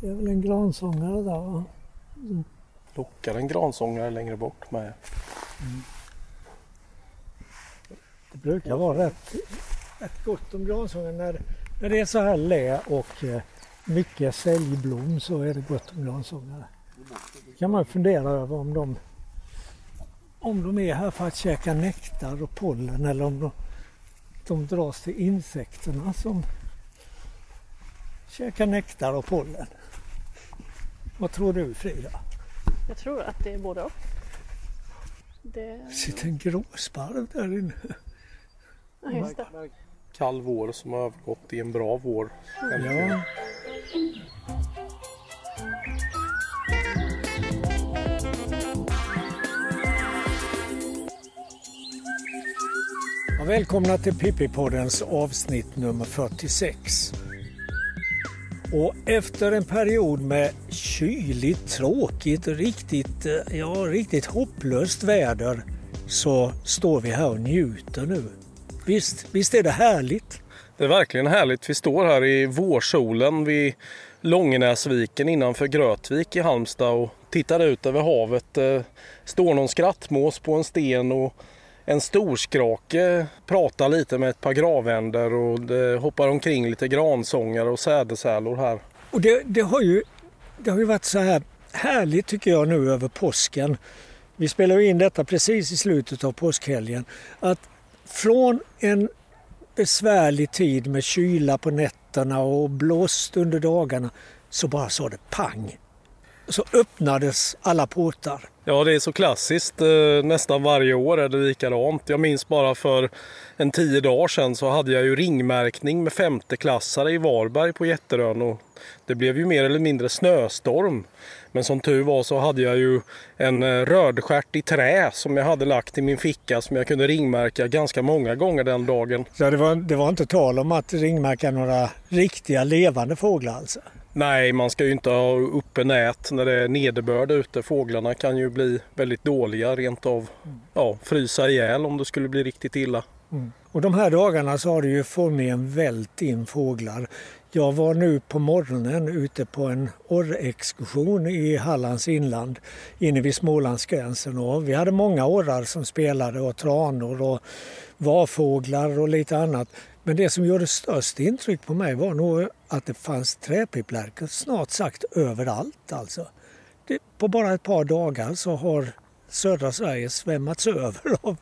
Det är väl en gransångare där va? Lockar en gransångare längre bort med. Mm. Det brukar vara rätt, rätt gott om gransångare när, när det är så här lä och eh, mycket säljblom så är det gott om gransångare. kan man fundera över om de, om de är här för att käka nektar och pollen eller om de, de dras till insekterna som käkar nektar och pollen. Vad tror du Frida? Jag tror att det är både och. Det sitter en gråsparv där inne. Ja, just det. Kall vår som har övergått i en bra vår. Ja. Ja, välkomna till Pippi-poddens avsnitt nummer 46. Och efter en period med kyligt, tråkigt, riktigt, eh, ja, riktigt hopplöst väder så står vi här och njuter nu. Visst, visst är det härligt? Det är verkligen härligt. Vi står här i vårsolen vid Långenäsviken innanför Grötvik i Halmstad och tittar ut över havet. Det står någon skrattmås på en sten och en storskrake pratar lite med ett par gravänder och det hoppar omkring lite gransångare och sädesärlor här. Och det, det, har ju, det har ju varit så här härligt tycker jag nu över påsken. Vi spelar in detta precis i slutet av påskhelgen. Att från en besvärlig tid med kyla på nätterna och blåst under dagarna så bara sa det pang. Så öppnades alla portar. Ja, det är så klassiskt. Eh, nästan varje år är det likadant. Jag minns bara för en tio dagar sedan så hade jag ju ringmärkning med femteklassare i Varberg på Jätterön och det blev ju mer eller mindre snöstorm. Men som tur var så hade jag ju en eh, rödstjärt i trä som jag hade lagt i min ficka som jag kunde ringmärka ganska många gånger den dagen. Så det var, det var inte tal om att ringmärka några riktiga levande fåglar alltså? Nej, man ska ju inte ha uppe nät när det är nederbörd ute. Fåglarna kan ju bli väldigt dåliga, rent av ja, frysa ihjäl om det skulle bli riktigt illa. Mm. Och de här dagarna så har det ju formligen vält in fåglar. Jag var nu på morgonen ute på en orrexkursion i Hallands inland inne vid Smålandsgränsen och vi hade många orrar som spelade och tranor och varfåglar och lite annat. Men det som gjorde störst intryck på mig var nog att det fanns träpipplärkor snart sagt överallt. Alltså. Det, på bara ett par dagar så har södra Sverige svämmats över av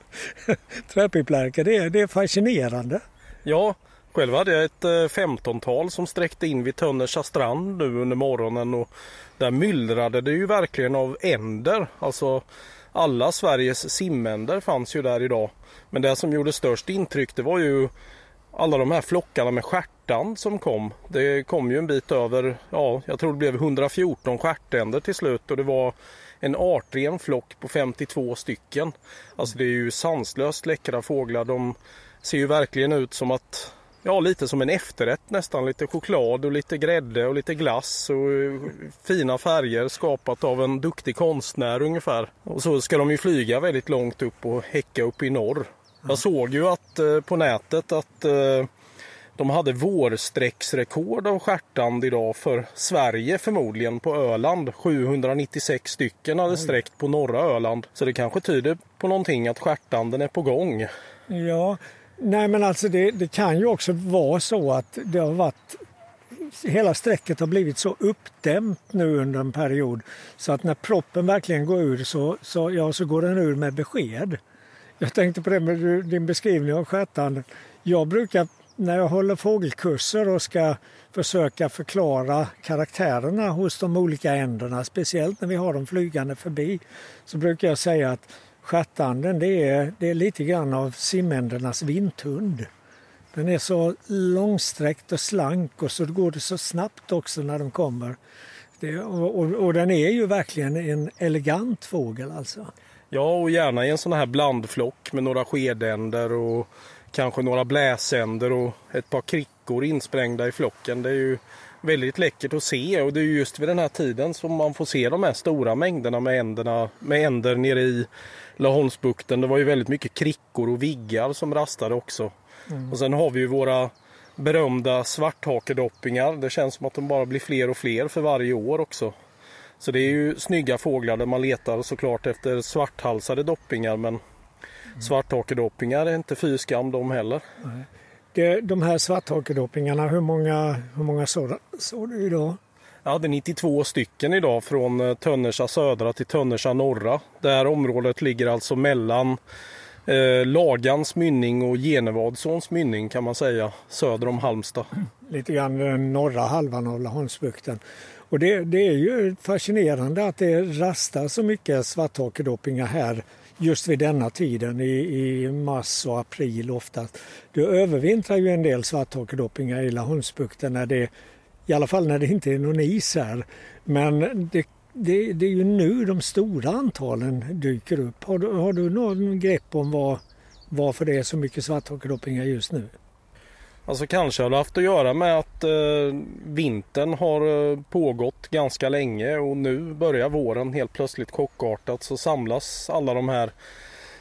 träpipplärkor. Det, det är fascinerande. Ja, själv hade jag ett eh, 15-tal som sträckte in vid Tönnersa strand nu under morgonen och där myllrade det ju verkligen av änder. Alltså alla Sveriges simänder fanns ju där idag. Men det som gjorde störst intryck det var ju alla de här flockarna med stjärtand som kom. Det kom ju en bit över, ja, jag tror det blev 114 stjärtänder till slut och det var en artren flock på 52 stycken. Alltså det är ju sanslöst läckra fåglar. De ser ju verkligen ut som att Ja, lite som en efterrätt nästan. Lite choklad och lite grädde och lite glass och eh, fina färger skapat av en duktig konstnär ungefär. Och så ska de ju flyga väldigt långt upp och häcka upp i norr. Jag såg ju att eh, på nätet att eh, de hade vårsträcksrekord av stjärtand idag för Sverige förmodligen på Öland. 796 stycken hade sträckt på norra Öland. Så det kanske tyder på någonting att stjärtanden är på gång. Ja, nej men alltså det, det kan ju också vara så att det har varit hela strecket har blivit så uppdämt nu under en period så att när proppen verkligen går ur så, så, ja, så går den ur med besked. Jag tänkte på det med din beskrivning av stjärtanden. Jag brukar när jag håller fågelkurser och ska försöka förklara karaktärerna hos de olika änderna, speciellt när vi har dem flygande förbi, så brukar jag säga att stjärtanden det är, det är lite grann av simändernas vinthund. Den är så långsträckt och slank och så går det så snabbt också när de kommer. Det, och, och, och, den är ju verkligen en elegant fågel alltså. Ja, och gärna i en sån här blandflock med några skedänder och kanske några bläsänder och ett par krickor insprängda i flocken. Det är ju väldigt läckert att se och det är just vid den här tiden som man får se de här stora mängderna med, änderna, med änder nere i Laholmsbukten. Det var ju väldigt mycket krickor och viggar som rastade också. Mm. Och sen har vi ju våra berömda svarthakedoppingar. Det känns som att de bara blir fler och fler för varje år också. Så det är ju snygga fåglar där man letar såklart efter svarthalsade doppingar men mm. svarthakedoppingar är inte fy skam de heller. Det, de här svarthakedoppingarna, hur många, hur många såg du idag? Jag hade 92 stycken idag från eh, Tönnersa södra till Tönnersa norra. Det här området ligger alltså mellan eh, Lagans mynning och Genevadsåns mynning kan man säga, söder om Halmstad. Lite grann den norra halvan av Laholmsbukten. Och det, det, är ju fascinerande att det rastar så mycket svarthakedoppingar här just vid denna tiden i, i mars och april oftast. Det övervintrar ju en del svarthakedoppingar i Laholmsbukten när det i alla fall när det inte är någon is här. Men det, det, det är ju nu de stora antalen dyker upp. Har du, har du någon grepp om var, varför det är så mycket svarthakedoppingar just nu? Alltså kanske har det haft att göra med att eh, vintern har eh, pågått ganska länge och nu börjar våren helt plötsligt chockartat så samlas alla de här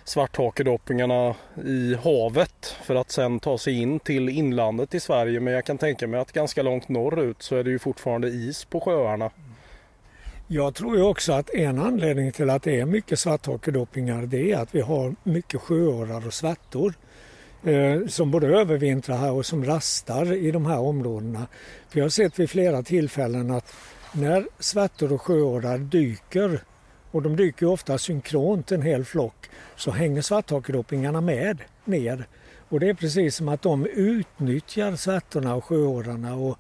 svarthakedoppingarna i havet för att sen ta sig in till inlandet i Sverige. Men jag kan tänka mig att ganska långt norrut så är det ju fortfarande is på sjöarna. Jag tror ju också att en anledning till att det är mycket svarthakedoppingar det är att vi har mycket sjöorrar och svärtor Eh, som både övervintrar här och som rastar i de här områdena. Vi har sett vid flera tillfällen att när svärtor och sjöorrar dyker och de dyker ofta synkront en hel flock så hänger svarthakedoppingarna med ner. Och det är precis som att de utnyttjar svärtorna och sjöorrarna. Och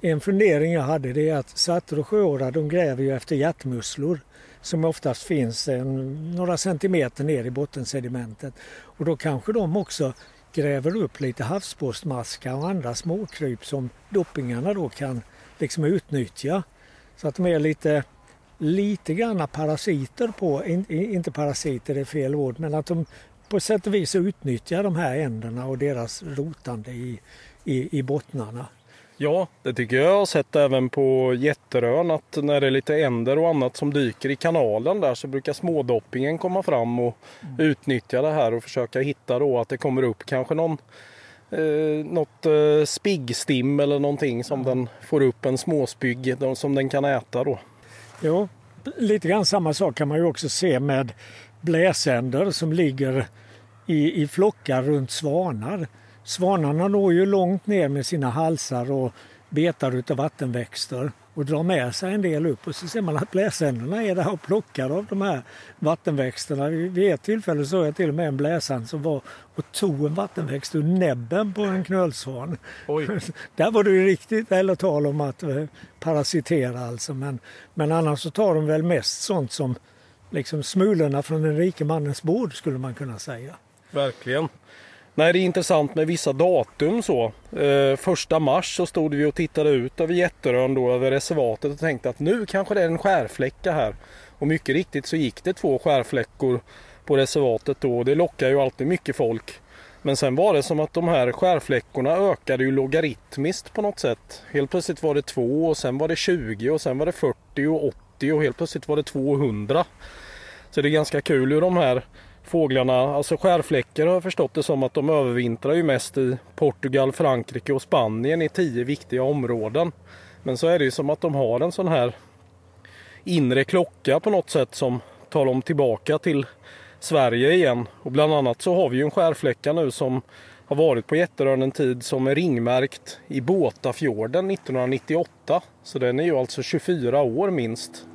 en fundering jag hade det är att svärtor och sjöorrar de gräver ju efter hjärtmusslor som oftast finns en, några centimeter ner i bottensedimentet. Och då kanske de också gräver upp lite havsborstmaskar och andra småkryp som doppingarna då kan liksom utnyttja. Så att de är lite lite granna parasiter på, inte parasiter är fel ord, men att de på sätt och vis utnyttjar de här änderna och deras rotande i, i, i bottnarna. Ja, det tycker jag har sett även på Jätterön att när det är lite änder och annat som dyker i kanalen där så brukar smådoppingen komma fram och mm. utnyttja det här och försöka hitta då att det kommer upp kanske någon eh, något eh, spiggstim eller någonting som mm. den får upp en småspygg som den kan äta då. Jo, lite grann samma sak kan man ju också se med bläsänder som ligger i, i flockar runt svanar. Svanarna når ju långt ner med sina halsar och betar utav vattenväxter och drar med sig en del upp och så ser man att bläsänderna är där och plockar av de här vattenväxterna. Vid ett tillfälle såg jag till och med en bläsand som var och tog en vattenväxt ur näbben på en knölsvan. där var det ju riktigt eller tal om att eh, parasitera alltså men, men annars så tar de väl mest sånt som liksom smulorna från den rike mannens bord skulle man kunna säga. Verkligen. Nej, det är intressant med vissa datum så. Eh, första mars så stod vi och tittade ut över Jätterön då över reservatet och tänkte att nu kanske det är en skärfläcka här. Och mycket riktigt så gick det två skärfläckor på reservatet då och det lockar ju alltid mycket folk. Men sen var det som att de här skärfläckorna ökade ju logaritmiskt på något sätt. Helt plötsligt var det två och sen var det 20 och sen var det 40 och 80 och helt plötsligt var det 200. Så det är ganska kul hur de här fåglarna, alltså skärfläckar har jag förstått det som att de övervintrar ju mest i Portugal, Frankrike och Spanien i tio viktiga områden. Men så är det ju som att de har en sån här inre klocka på något sätt som tar dem tillbaka till Sverige igen. Och bland annat så har vi ju en skärfläcka nu som har varit på Jätterön en tid som är ringmärkt i Båtafjorden 1998. Så den är ju alltså 24 år minst.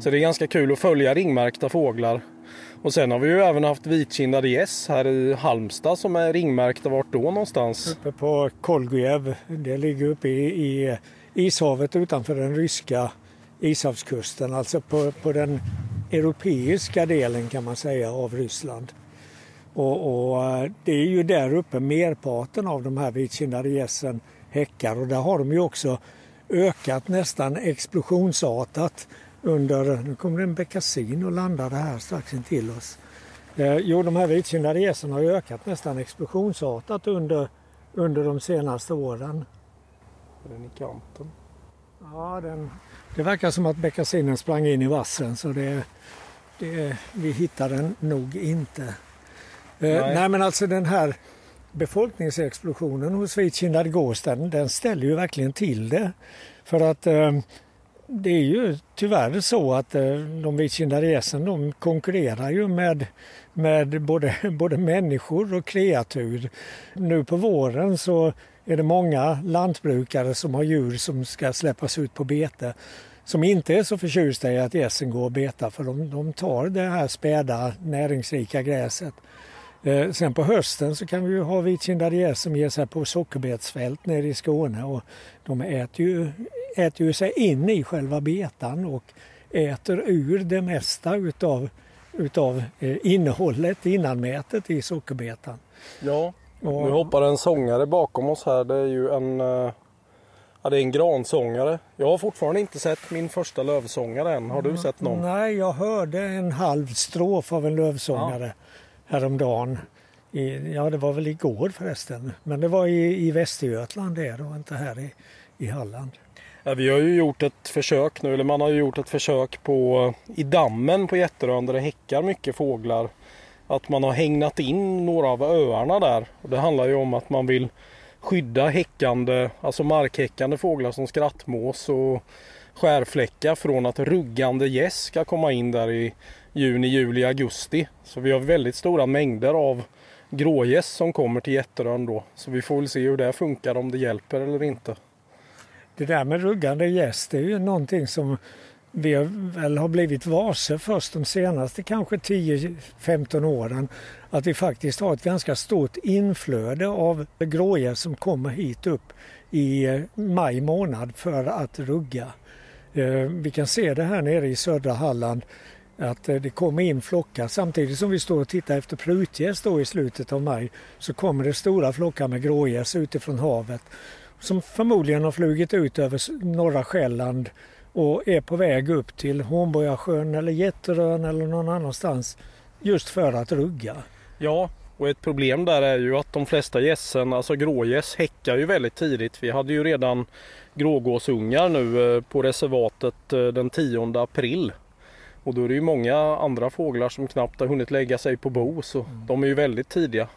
Så det är ganska kul att följa ringmärkta fåglar och sen har vi ju även haft vitkindade gäss här i Halmstad som är ringmärkta. Vart då någonstans? Uppe på Kolgujev. Det ligger uppe i, i ishavet utanför den ryska ishavskusten. Alltså på, på den europeiska delen kan man säga av Ryssland. Och, och, eh, det är ju där uppe merparten av de här vitkindade gässen häckar och där har de ju också ökat nästan explosionsartat under, nu kommer det en beckasin och landade här strax intill oss. Eh, jo, de här vitkindade gässen har ökat nästan explosionsartat under, under de senaste åren. Är den i kanten? Ja, den, det verkar som att beckasinen sprang in i vassen så det, det, vi hittar den nog inte. Eh, nej. nej. men alltså den här befolkningsexplosionen hos vitkindad gås den, den ställer ju verkligen till det. För att eh, det är ju tyvärr så att eh, de vitkindade gässen de konkurrerar ju med, med både, både människor och kreatur. Nu på våren så är det många lantbrukare som har djur som ska släppas ut på bete som inte är så förtjusta i att gässen går och betar för de, de tar det här späda näringsrika gräset. Eh, sen på hösten så kan vi ju ha vitkindade gäss som ger sig på sockerbetsfält nere i Skåne och de äter ju, äter ju sig in i själva betan och äter ur det mesta utav, utav eh, innehållet innanmätet i sockerbetan. Ja, och, nu hoppar en sångare bakom oss här. Det är ju en eh, Ja, det är en gransångare. Jag har fortfarande inte sett min första lövsångare än. Har du sett någon? Nej, jag hörde en halv strof av en lövsångare ja. häromdagen. I, ja, det var väl igår förresten. Men det var i, i Västergötland det och inte här i, i Halland. Ja, vi har ju gjort ett försök nu, eller man har gjort ett försök på i dammen på Jätterön där det häckar mycket fåglar. Att man har hängnat in några av öarna där. Och det handlar ju om att man vill skydda häckande, alltså markhäckande fåglar som skrattmås och skärfläckar från att ruggande gäss ska komma in där i juni, juli, augusti. Så vi har väldigt stora mängder av grågäss som kommer till Jätterön då. Så vi får väl se hur det funkar, om det hjälper eller inte. Det där med ruggande gäss, det är ju någonting som vi väl har blivit varse först de senaste kanske 10-15 åren att vi faktiskt har ett ganska stort inflöde av grågäss som kommer hit upp i eh, maj månad för att rugga. Eh, vi kan se det här nere i södra Halland att eh, det kommer in flockar. Samtidigt som vi står och tittar efter prutgäss då i slutet av maj så kommer det stora flockar med grågäss utifrån havet som förmodligen har flugit ut över norra Själland och är på väg upp till Hornborgasjön eller Jätterön eller någon annanstans just för att rugga. Ja, och ett problem där är ju att de flesta gässen, alltså grågäss, häckar ju väldigt tidigt. Vi hade ju redan grågåsungar nu eh, på reservatet eh, den 10 april. Och då är det ju många andra fåglar som knappt har hunnit lägga sig på bo så mm. de är ju väldigt tidiga.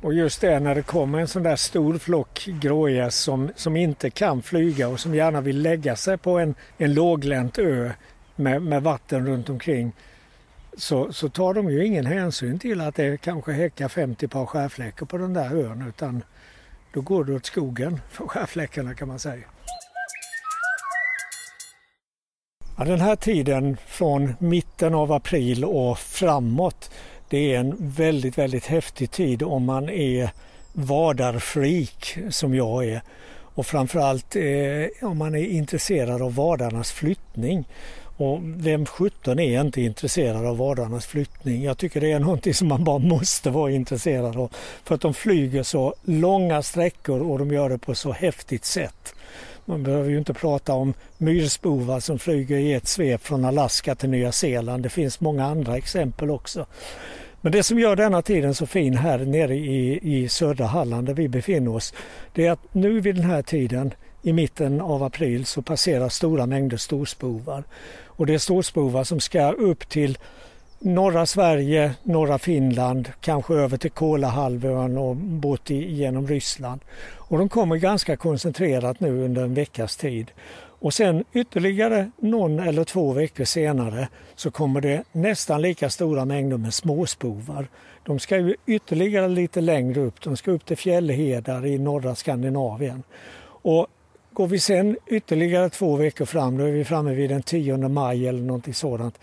Och just det när det kommer en sån där stor flock grågäss som, som inte kan flyga och som gärna vill lägga sig på en, en låglänt ö med, med vatten runt omkring så, så tar de ju ingen hänsyn till att det kanske häckar 50 par skärfläckar på den där ön utan då går det åt skogen för skärfläckarna kan man säga. Ja, den här tiden från mitten av april och framåt det är en väldigt, väldigt häftig tid om man är vadarfreak som jag är. Och framförallt eh, om man är intresserad av vadarnas flyttning. Och vem sjutton är inte intresserad av vadarnas flyttning? Jag tycker det är någonting som man bara måste vara intresserad av. För att de flyger så långa sträckor och de gör det på så häftigt sätt. Man behöver ju inte prata om myrspovar som flyger i ett svep från Alaska till Nya Zeeland. Det finns många andra exempel också. Men det som gör denna tiden så fin här nere i, i södra Halland där vi befinner oss, det är att nu vid den här tiden i mitten av april så passerar stora mängder storspovar. Och det är storspovar som ska upp till norra Sverige, norra Finland, kanske över till Kolahalvön och bort genom Ryssland. Och de kommer ganska koncentrerat nu under en veckas tid. Och sen ytterligare någon eller två veckor senare så kommer det nästan lika stora mängder med småspovar. De ska ju ytterligare lite längre upp, de ska upp till fjällhedar i norra Skandinavien. Och går vi sen ytterligare två veckor fram, då är vi framme vid den 10 maj eller någonting sådant,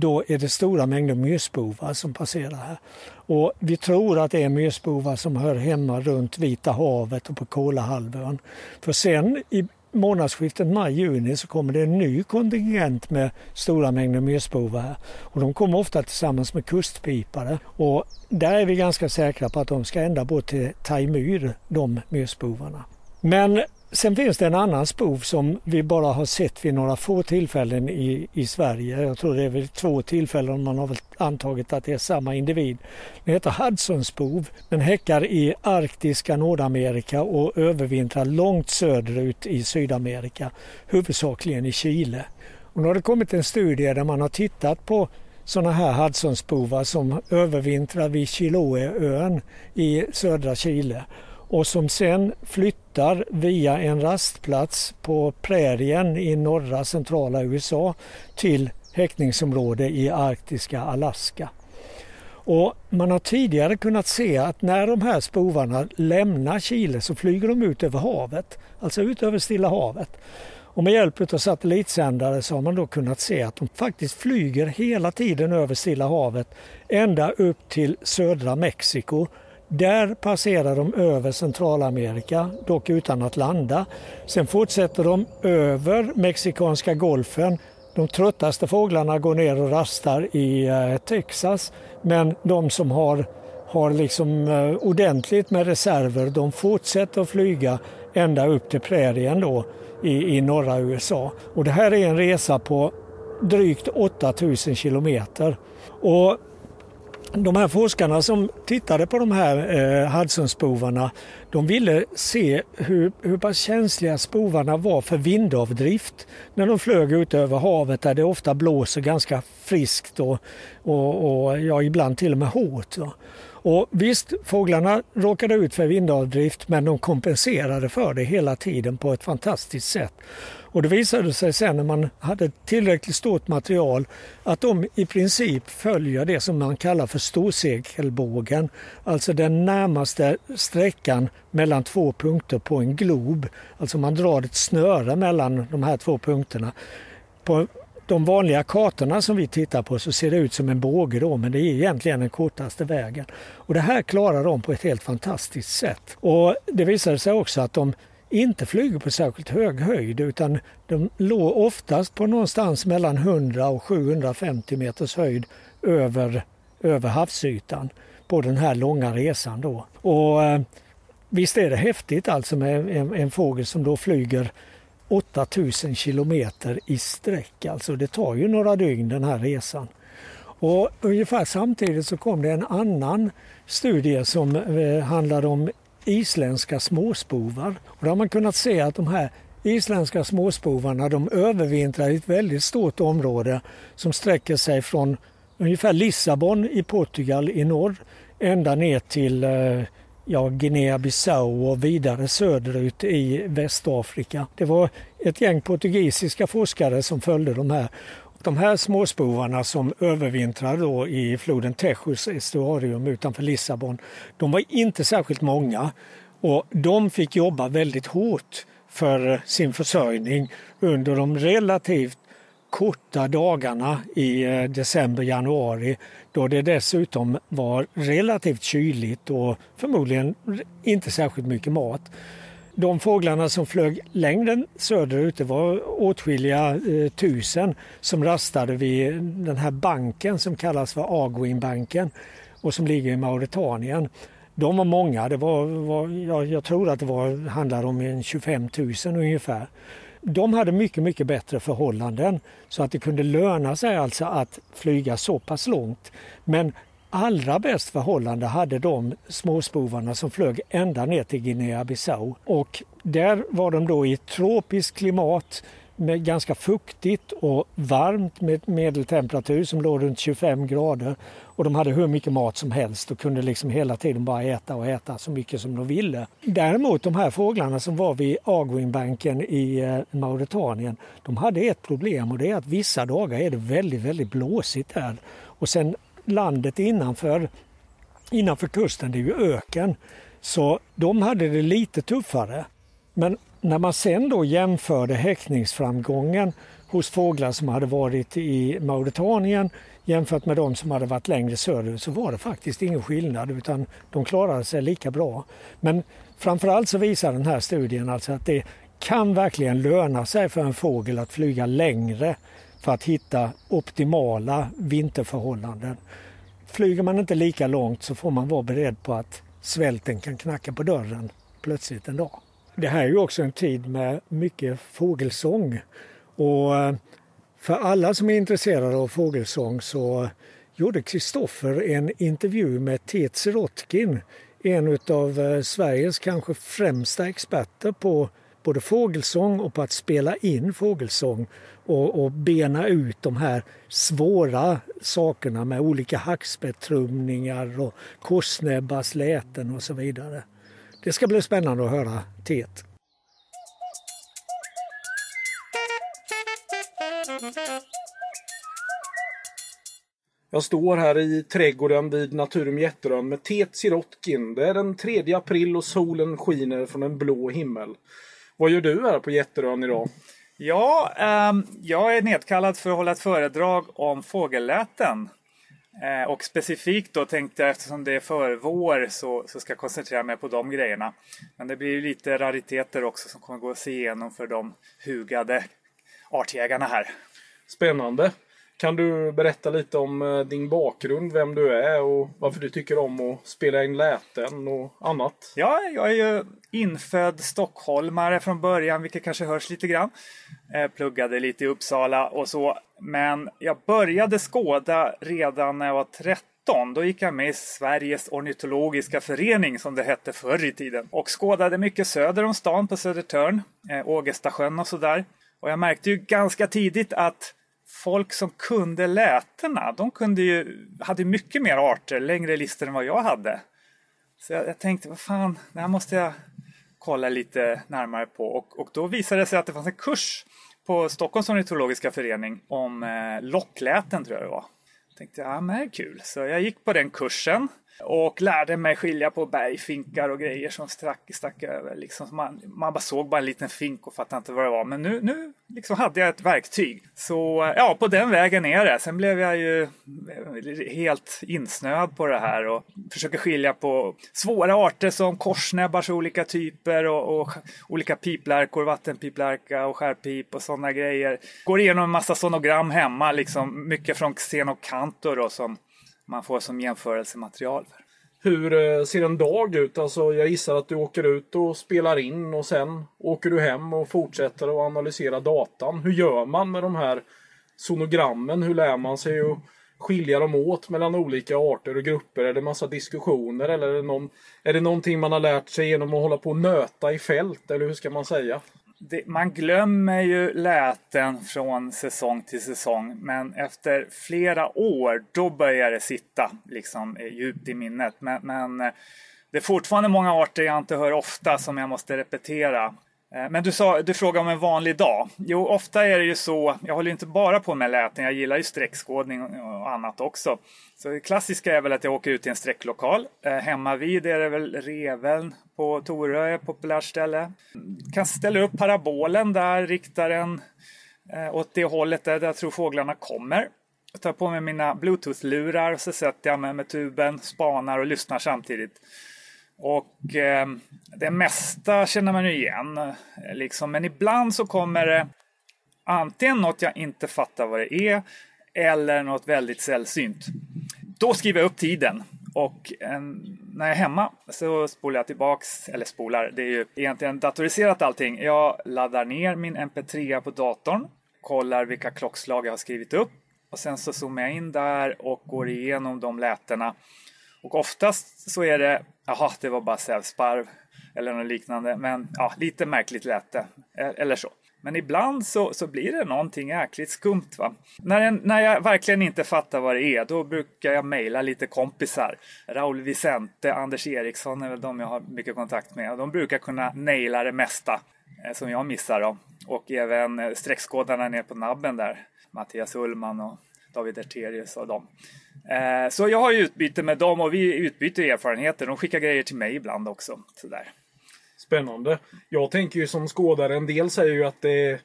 då är det stora mängder myrspovar som passerar här. Och vi tror att det är myrspovar som hör hemma runt Vita havet och på Kolahalvön. För sen i månadsskiftet maj-juni så kommer det en ny kontingent med stora mängder myrspovar här. Och de kommer ofta tillsammans med kustpipare och där är vi ganska säkra på att de ska ända bort till Taimyr, de myrspovarna. Men Sen finns det en annan spov som vi bara har sett vid några få tillfällen i, i Sverige. Jag tror det är väl två tillfällen man har väl antagit att det är samma individ. Den heter Hudsonspov. Den häckar i arktiska Nordamerika och övervintrar långt söderut i Sydamerika, huvudsakligen i Chile. Och nu har det kommit en studie där man har tittat på sådana här Hudsonspovar som övervintrar vid Chiloéön i södra Chile och som sen flyttar via en rastplats på prärien i norra centrala USA till häckningsområde i arktiska Alaska. Och man har tidigare kunnat se att när de här spovarna lämnar Chile så flyger de ut över havet, alltså ut över Stilla havet. Och med hjälp av satellitsändare så har man då kunnat se att de faktiskt flyger hela tiden över Stilla havet ända upp till södra Mexiko. Där passerar de över Centralamerika, dock utan att landa. Sen fortsätter de över Mexikanska golfen. De tröttaste fåglarna går ner och rastar i eh, Texas men de som har, har liksom eh, ordentligt med reserver de fortsätter att flyga ända upp till prärien då i, i norra USA. Och det här är en resa på drygt 8000 kilometer. Och de här forskarna som tittade på de här eh, Hudsonspovarna de ville se hur, hur pass känsliga spovarna var för vindavdrift när de flög ut över havet där det ofta blåser ganska friskt och, och, och ja, ibland till och med hårt. Ja. Och visst, fåglarna råkade ut för vindavdrift men de kompenserade för det hela tiden på ett fantastiskt sätt. Och det visade sig sen när man hade tillräckligt stort material att de i princip följer det som man kallar för storsegelbågen. Alltså den närmaste sträckan mellan två punkter på en glob. Alltså man drar ett snöre mellan de här två punkterna. På de vanliga kartorna som vi tittar på så ser det ut som en båge då, men det är egentligen den kortaste vägen. Och det här klarar de på ett helt fantastiskt sätt. Och det visade sig också att de inte flyger på särskilt hög höjd utan de låg oftast på någonstans mellan 100 och 750 meters höjd över, över havsytan på den här långa resan. Då. Och, eh, visst är det häftigt alltså med en, en fågel som då flyger 8000 kilometer i sträck. Alltså det tar ju några dygn den här resan. Och ungefär samtidigt så kom det en annan studie som eh, handlade om isländska småspovar. Och då har man kunnat se att de här isländska småspovarna de övervintrar i ett väldigt stort område som sträcker sig från ungefär Lissabon i Portugal i norr ända ner till eh, ja, Guinea-Bissau och vidare söderut i Västafrika. Det var ett gäng portugisiska forskare som följde de här. De här småspovarna som övervintrar då i floden Texus estuarium utanför Lissabon, de var inte särskilt många och de fick jobba väldigt hårt för sin försörjning under de relativt korta dagarna i eh, december, januari då det dessutom var relativt kyligt och förmodligen inte särskilt mycket mat. De fåglarna som flög längre söderut det var åtskilliga eh, tusen som rastade vid den här banken som kallas för Aguinbanken och som ligger i Mauretanien. De var många, det var, var jag, jag tror att det var, handlade om en 25 000 ungefär de hade mycket, mycket bättre förhållanden så att det kunde löna sig alltså att flyga så pass långt. Men allra bäst förhållande hade de småspovarna som flög ända ner till Guinea-Bissau. Och där var de då i ett tropiskt klimat med ganska fuktigt och varmt med medeltemperatur som låg runt 25 grader. Och de hade hur mycket mat som helst och kunde liksom hela tiden bara äta och äta så mycket som de ville. Däremot de här fåglarna som var vid Aguinbanken i eh, Mauretanien, de hade ett problem och det är att vissa dagar är det väldigt, väldigt blåsigt där. Och sen landet innanför, innanför kusten, det är ju öken. Så de hade det lite tuffare. Men när man sen då jämförde häckningsframgången hos fåglar som hade varit i Mauretanien jämfört med de som hade varit längre söderut så var det faktiskt ingen skillnad utan de klarade sig lika bra. Men framförallt så visar den här studien alltså att det kan verkligen löna sig för en fågel att flyga längre för att hitta optimala vinterförhållanden. Flyger man inte lika långt så får man vara beredd på att svälten kan knacka på dörren plötsligt en dag. Det här är ju också en tid med mycket fågelsång. Och eh, för alla som är intresserade av fågelsång så gjorde Kristoffer en intervju med Tet Rotkin, en av eh, Sveriges kanske främsta experter på både fågelsång och på att spela in fågelsång och, och bena ut de här svåra sakerna med olika hackspettrumningar och korsnäbbars läten och så vidare. Det ska bli spännande att höra teet. Jag står här i trädgården vid Naturum Jätterön med Tet Sirotkin. Det är den 3 april och solen skiner från en blå himmel. Vad gör du här på Jätterön idag? Ja, eh, jag är nedkallad för att hålla ett föredrag om fågelläten. Eh, och specifikt då tänkte jag eftersom det är förvår så, så ska jag koncentrera mig på de grejerna. Men det blir lite rariteter också som kommer gå att se igenom för de hugade artjägarna här. Spännande. Kan du berätta lite om eh, din bakgrund, vem du är och varför du tycker om att spela in läten och annat? Ja, jag är ju infödd stockholmare från början, vilket kanske hörs lite grann. Jag pluggade lite i Uppsala och så. Men jag började skåda redan när jag var 13. Då gick jag med i Sveriges ornitologiska förening som det hette förr i tiden. Och skådade mycket söder om stan på Södertörn, eh, Ågestasjön och sådär. Och jag märkte ju ganska tidigt att folk som kunde lätena, de kunde ju, hade mycket mer arter, längre listor än vad jag hade. Så jag, jag tänkte, vad fan, det här måste jag kolla lite närmare på. Och, och då visade det sig att det fanns en kurs på Stockholms ornitologiska förening om eh, lockläten, tror jag det var. Jag tänkte, ja men det är kul. Så jag gick på den kursen och lärde mig skilja på bergfinkar och grejer som stack, stack över. Liksom, man, man bara såg bara en liten fink och fattade inte vad det var. Men nu, nu liksom hade jag ett verktyg. Så ja, på den vägen är det. Sen blev jag ju eh, helt insnöad på det här och försöker skilja på svåra arter som korsnäbbars olika typer och, och olika piplärkor, vattenpiplärka och skärpip och sådana grejer. Går igenom en massa sonogram hemma, liksom mycket från Xenocantor då som man får som jämförelsematerial. Hur eh, ser en dag ut? Alltså, jag gissar att du åker ut och spelar in och sen åker du hem och fortsätter att analysera datan. Hur gör man med de här sonogrammen? Hur lär man sig att skilja dem åt mellan olika arter och grupper? Är det massa diskussioner eller är det, någon, är det någonting man har lärt sig genom att hålla på och nöta i fält? Eller hur ska man säga? Det, man glömmer ju läten från säsong till säsong men efter flera år då börjar det sitta liksom eh, djupt i minnet. Men, men eh, det är fortfarande många arter jag inte hör ofta som jag måste repetera. Eh, men du, sa, du frågade om en vanlig dag. Jo, ofta är det ju så. Jag håller inte bara på med läten. Jag gillar ju streckskådning och annat också. Så det klassiska är väl att jag åker ut till en sträcklokal. Eh, hemma vid är det väl Reveln på Torö, ett populärt ställe. Kan ställa upp parabolen där, riktar den eh, åt det hållet där jag tror fåglarna kommer. Jag tar på mig mina bluetooth-lurar och så sätter jag mig med tuben, spanar och lyssnar samtidigt. Och eh, det mesta känner man ju igen. Liksom. Men ibland så kommer det antingen något jag inte fattar vad det är eller något väldigt sällsynt. Då skriver jag upp tiden. Och eh, när jag är hemma så spolar jag tillbaks, eller spolar, det är ju egentligen datoriserat allting. Jag laddar ner min MP3 på datorn, kollar vilka klockslag jag har skrivit upp och sen så zoomar jag in där och går igenom de lätena och oftast så är det, jaha, det var bara sävsparv eller något liknande. Men ja, lite märkligt lät det. Eh, eller så. Men ibland så, så blir det någonting jäkligt skumt. Va? När, en, när jag verkligen inte fattar vad det är, då brukar jag mejla lite kompisar. Raul Vicente, Anders Eriksson är väl de jag har mycket kontakt med. De brukar kunna naila det mesta eh, som jag missar. Då. Och även eh, streckskådarna nere på nabben där. Mattias Ullman och David Erterius och dem. Eh, så jag har ju utbyte med dem och vi utbyter erfarenheter. De skickar grejer till mig ibland också. Sådär. Spännande. Jag tänker ju som skådare, en del säger ju att det är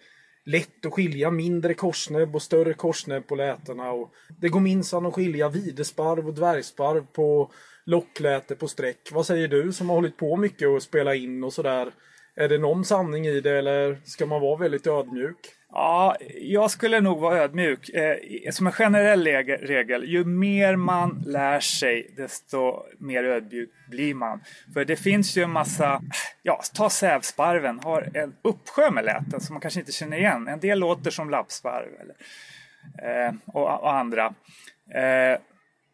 lätt att skilja mindre korsnäbb och större korsnäbb på lätena. Och det går minsann att skilja videsparv och dvärgsparv på lockläte på streck. Vad säger du som har hållit på mycket och spela in och sådär? Är det någon sanning i det eller ska man vara väldigt ödmjuk? Ja, jag skulle nog vara ödmjuk. Eh, som en generell regel, ju mer man lär sig desto mer ödmjuk blir man. För det finns ju en massa, ja, ta sävsparven, har en uppsjö med läten som man kanske inte känner igen. En del låter som lappsparv eller, eh, och, och, andra. Eh,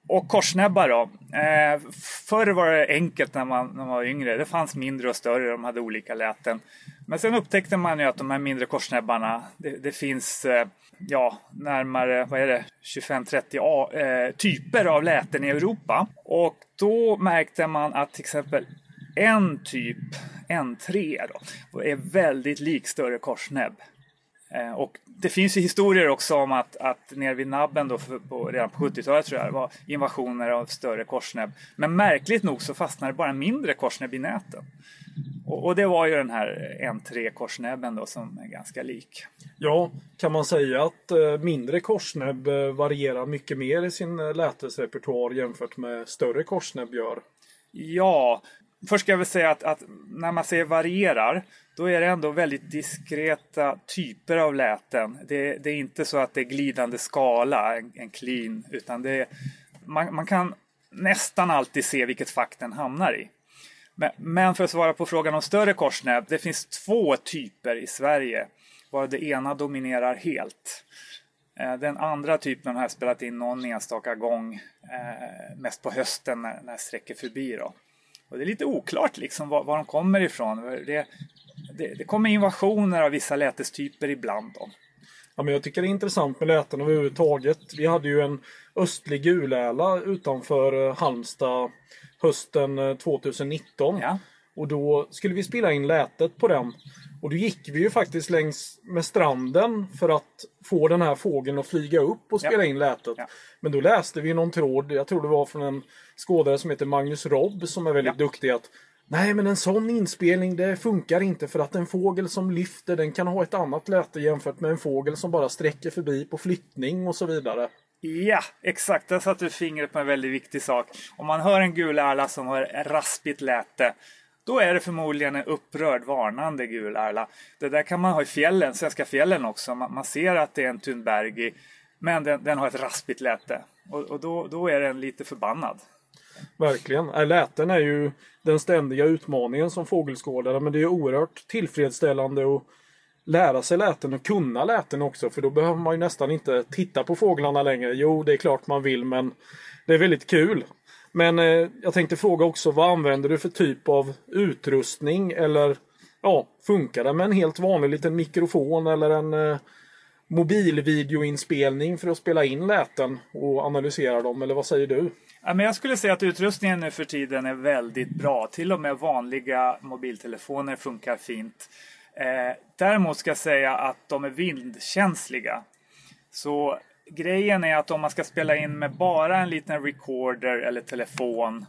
och korsnäbbar då. Eh, förr var det enkelt när man, när man var yngre. Det fanns mindre och större, de hade olika läten. Men sen upptäckte man ju att de här mindre korsnäbbarna, det, det finns eh, ja, närmare vad är det, 25-30 eh, typer av läten i Europa. Och då märkte man att till exempel en typ, N3, då, är väldigt lik större korsnäbb. Eh, och det finns ju historier också om att, att nere vid nabben då för, på, redan på 70-talet tror jag det var invasioner av större korsnäbb. Men märkligt nog så fastnade bara mindre korsnäbb i näten. Och, och, det var ju den här N3 korsnäbben då som är ganska lik. Ja, kan man säga att eh, mindre korsnäbb eh, varierar mycket mer i sin lätesrepertoar jämfört med större korsnäbb gör? Ja, först ska jag väl säga att, att, när man säger varierar, då är det ändå väldigt diskreta typer av läten. Det, det är inte så att det är glidande skala, en, en clean, utan det är, man, man kan nästan alltid se vilket fack den hamnar i. Men, men för att svara på frågan om större korsnäbb, det finns två typer i Sverige, varav det ena dominerar helt. Eh, den andra typen har jag spelat in någon enstaka gång, eh, mest på hösten när, när jag sträcker förbi. Då. Och det är lite oklart liksom var, var de kommer ifrån. Det, det, det kommer invasioner av vissa lätestyper ibland. Då. Ja, men jag tycker det är intressant med läten överhuvudtaget. Vi hade ju en östlig guläla utanför eh, Halmstad hösten 2019. Ja. Och då skulle vi spela in lätet på den. Och då gick vi ju faktiskt längs med stranden för att få den här fågeln att flyga upp och spela Ja. in lätet. Ja. Men då läste vi någon tråd, jag tror det var från en skådare som heter Magnus Robb som är väldigt duktig att Nej men en sån inspelning det funkar inte för att en fågel som lyfter den kan ha ett annat läte jämfört med en fågel som bara sträcker förbi på flyttning och så vidare. Ja, exakt. Där satte du fingret på en väldigt viktig sak. Om man hör en gul ärla som har raspigt läte, då är det förmodligen en upprörd, varnande gul ärla. Det där kan man ha i fjällen, svenska fjällen också. Man, man ser att det är en Thunbergi, men den, den har ett raspigt läte. Och, och då, då är den lite förbannad. Verkligen. Äh, läten är ju den ständiga utmaningen som fågelskådare men det är oerhört tillfredsställande att lära sig läten och kunna läten också för då behöver man ju nästan inte titta på fåglarna längre. Jo, det är klart man vill men det är väldigt kul. Men eh, jag tänkte fråga också vad använder du för typ av utrustning eller ja, funkar det med en helt vanlig liten mikrofon eller en eh, mobilvideoinspelning för att spela in läten och analysera dem eller vad säger du? Ja, men jag skulle säga att utrustningen nu för tiden är väldigt bra. Till och med vanliga mobiltelefoner funkar fint. Eh, däremot ska jag säga att de är vindkänsliga. Så grejen är att om man ska spela in med bara en liten recorder eller telefon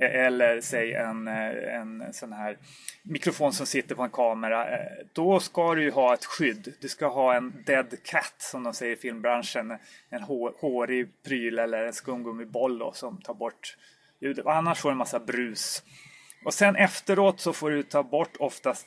Eh, eller säg en, eh, en sån här mikrofon som sitter på en kamera. Eh, då ska du ju ha ett skydd. Du ska ha en dead cat som de säger i filmbranschen. En hår, hårig pryl eller en skumgummiboll då, som tar bort ljudet. Annars får du en massa brus. Och sen efteråt så får du ta bort oftast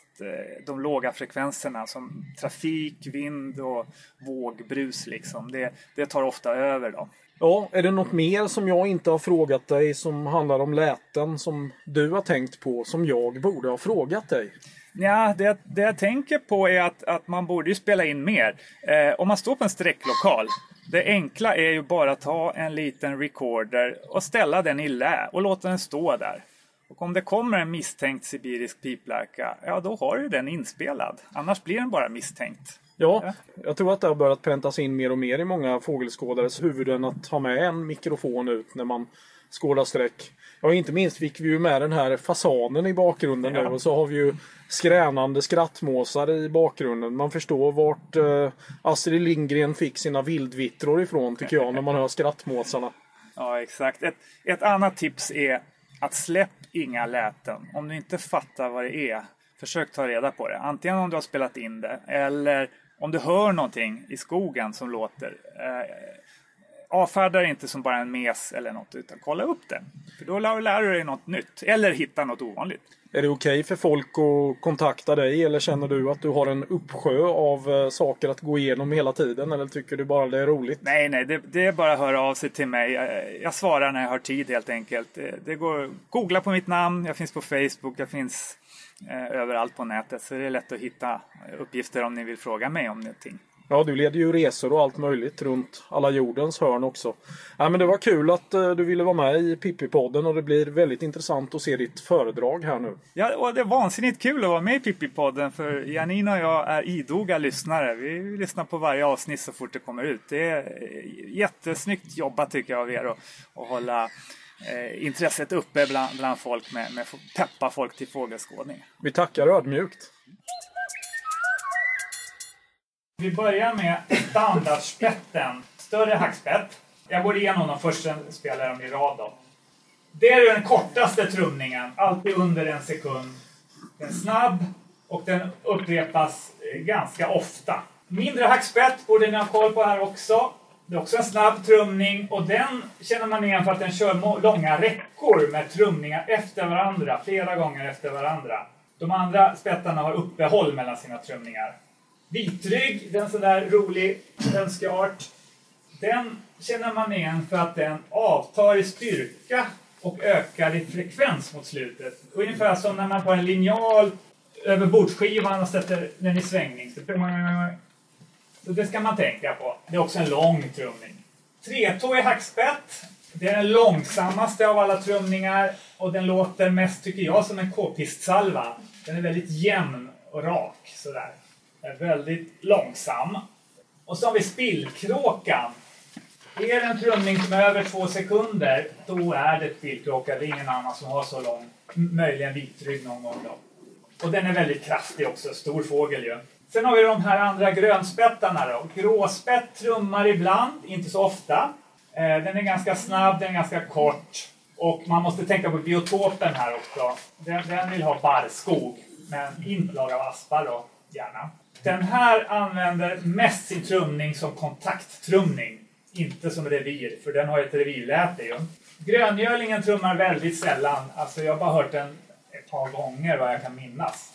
de låga frekvenserna som trafik, vind och vågbrus liksom. Det, det tar ofta över då. Ja, är det något mer som jag inte har frågat dig som handlar om läten som du har tänkt på som jag borde ha frågat dig? Ja, det, det jag tänker på är att, att man borde ju spela in mer. Eh, om man står på en sträcklokal, det enkla är ju bara att ta en liten recorder och ställa den i lä och låta den stå där. Och om det kommer en misstänkt sibirisk piplärka, ja då har du den inspelad. Annars blir den bara misstänkt. Ja, jag tror att det har börjat präntas in mer och mer i många fågelskådares huvuden att ha med en mikrofon ut när man skådar sträck. Ja, inte minst fick vi ju med den här fasanen i bakgrunden Ja. nu och så har vi ju skränande skrattmåsar i bakgrunden. Man förstår vart eh, Astrid Lindgren fick sina vildvittror ifrån tycker jag när man hör skrattmåsarna. Ja, exakt. Ett, ett annat tips är att släpp inga läten. Om du inte fattar vad det är, försök ta reda på det. Antingen om du har spelat in det eller om du hör någonting i skogen som låter. Eh, avfärda det inte som bara en mes eller något, utan kolla upp det. För då lär, lär du dig något nytt. Eller hitta något ovanligt. Är det okej för folk att kontakta dig eller känner du att du har en uppsjö av eh, saker att gå igenom hela tiden eller tycker du bara det är roligt? Nej, nej, det, det är bara att höra av sig till mig. Jag, jag svarar när jag har tid helt enkelt. Det, det går googla på mitt namn, jag finns på Facebook, jag finns överallt på nätet. Så det är lätt att hitta uppgifter om ni vill fråga mig om någonting. Ja, du leder ju resor och allt möjligt runt alla jordens hörn också. Ja, men det var kul att uh, du ville vara med i Pippi-podden och det blir väldigt intressant att se ditt föredrag här nu. Ja, och det är vansinnigt kul att vara med i Pippi-podden för Janina och jag är idoga lyssnare. Vi lyssnar på varje avsnitt så fort det kommer ut. Det är jättesnyggt jobbat tycker jag av er att, att hålla eh, intresset uppe bland, bland folk med, med peppa folk till fågelskådning. Vi tackar ödmjukt. Vi börjar med standardspetten. Större hackspett. Jag går igenom dem först, sen spelar jag dem i rad. Då. Det är den kortaste trumningen, alltid under en sekund. Den är snabb och den upprepas eh, ganska ofta. Mindre hackspett borde ni ha koll på här också. Det är också en snabb trumning och den känner man igen för att den kör långa räckor med trumningar efter varandra, flera gånger efter varandra. De andra spettarna har uppehåll mellan sina trumningar. Vitrygg, den sån där rolig önskeart. Den känner man igen för att den avtar i styrka och ökar i frekvens mot slutet. Ungefär som när man tar en linjal över bordsskivan och sätter den i svängning. Så så det ska man tänka på. Det är också en lång trumning. Tretåig hackspett. Det är den långsammaste av alla trumningar och den låter mest, tycker jag, som en k-pistsalva. Den är väldigt jämn och rak sådär är väldigt långsam. Och så har vi spillkråkan. Är det en trumning som är över två sekunder, då är det spillkråka. Det är ingen annan som har så lång. Möjligen vitrygg någon gång då. Och den är väldigt kraftig också, stor fågel ju. Sen har vi de här andra grönspettarna då. Gråspett trummar ibland, inte så ofta. Eh, den är ganska snabb, den är ganska kort. Och man måste tänka på biotopen här också. Den, den vill ha barrskog, men inslag av aspar då, gärna. Den här använder mest sin trumning som kontakttrumning. Inte som revir, för den har ett revirläte ju. Gröngölingen trummar väldigt sällan. Alltså jag har bara hört den ett par gånger vad jag kan minnas.